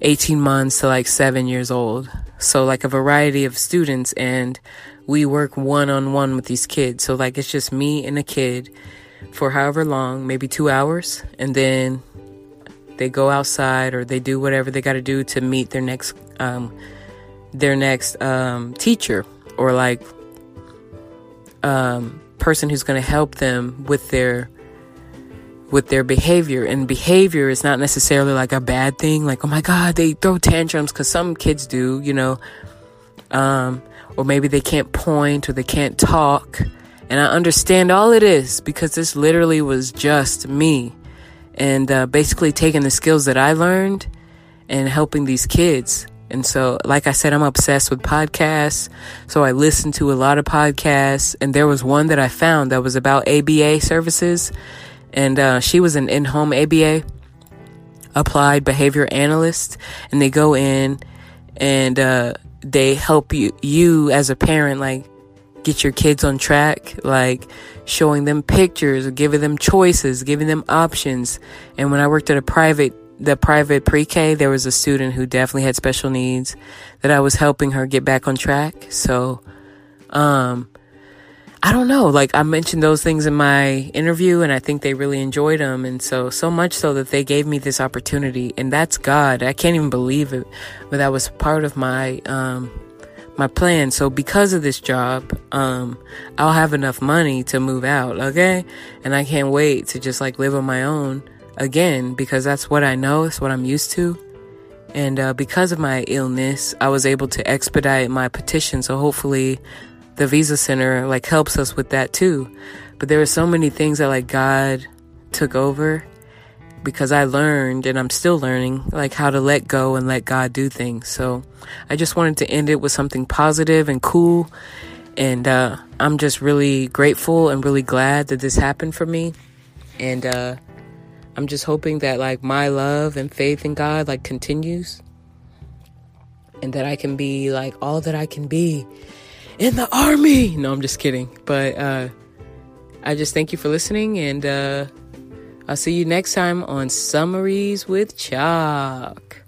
18 months to like seven years old. So, like a variety of students, and we work one on one with these kids. So, like, it's just me and a kid for however long, maybe two hours, and then they go outside or they do whatever they got to do to meet their next um, their next um, teacher or like um, person who's going to help them with their with their behavior. And behavior is not necessarily like a bad thing like oh my god they throw tantrums because some kids do you know? Um, or maybe they can't point or they can't talk. And i understand all it is because this literally was just me and uh, basically taking the skills that I learned and helping these kids. And so, like I said, I'm obsessed with podcasts. So I listened to a lot of podcasts, and there was one that I found that was about ABA services, and uh, she was an in-home ABA, applied behavior analyst, and they go in and uh, they help you you as a parent like get your kids on track, like showing them pictures, giving them choices, giving them options. And when I worked at a private the private pre-K, there was a student who definitely had special needs that I was helping her get back on track. So um I don't know. Like I mentioned those things in my interview and I think they really enjoyed them. And so, so much so that they gave me this opportunity and that's God. I can't even believe it, but that was part of my, um, my plan. So because of this job, um, I'll have enough money to move out. Okay. And I can't wait to just like live on my own again because that's what I know. It's what I'm used to. And, uh, because of my illness, I was able to expedite my petition. So hopefully the Visa Center like helps us with that too. But there are so many things that like God took over because I learned and I'm still learning like how to let go and let God do things. So I just wanted to end it with something positive and cool. And uh, I'm just really grateful and really glad that this happened for me. And uh, I'm just hoping that like my love and faith in God like continues and that I can be like all that I can be in the army. No, I'm just kidding. But uh, I just thank you for listening, and uh, I'll see you next time on Summaries with Chalk.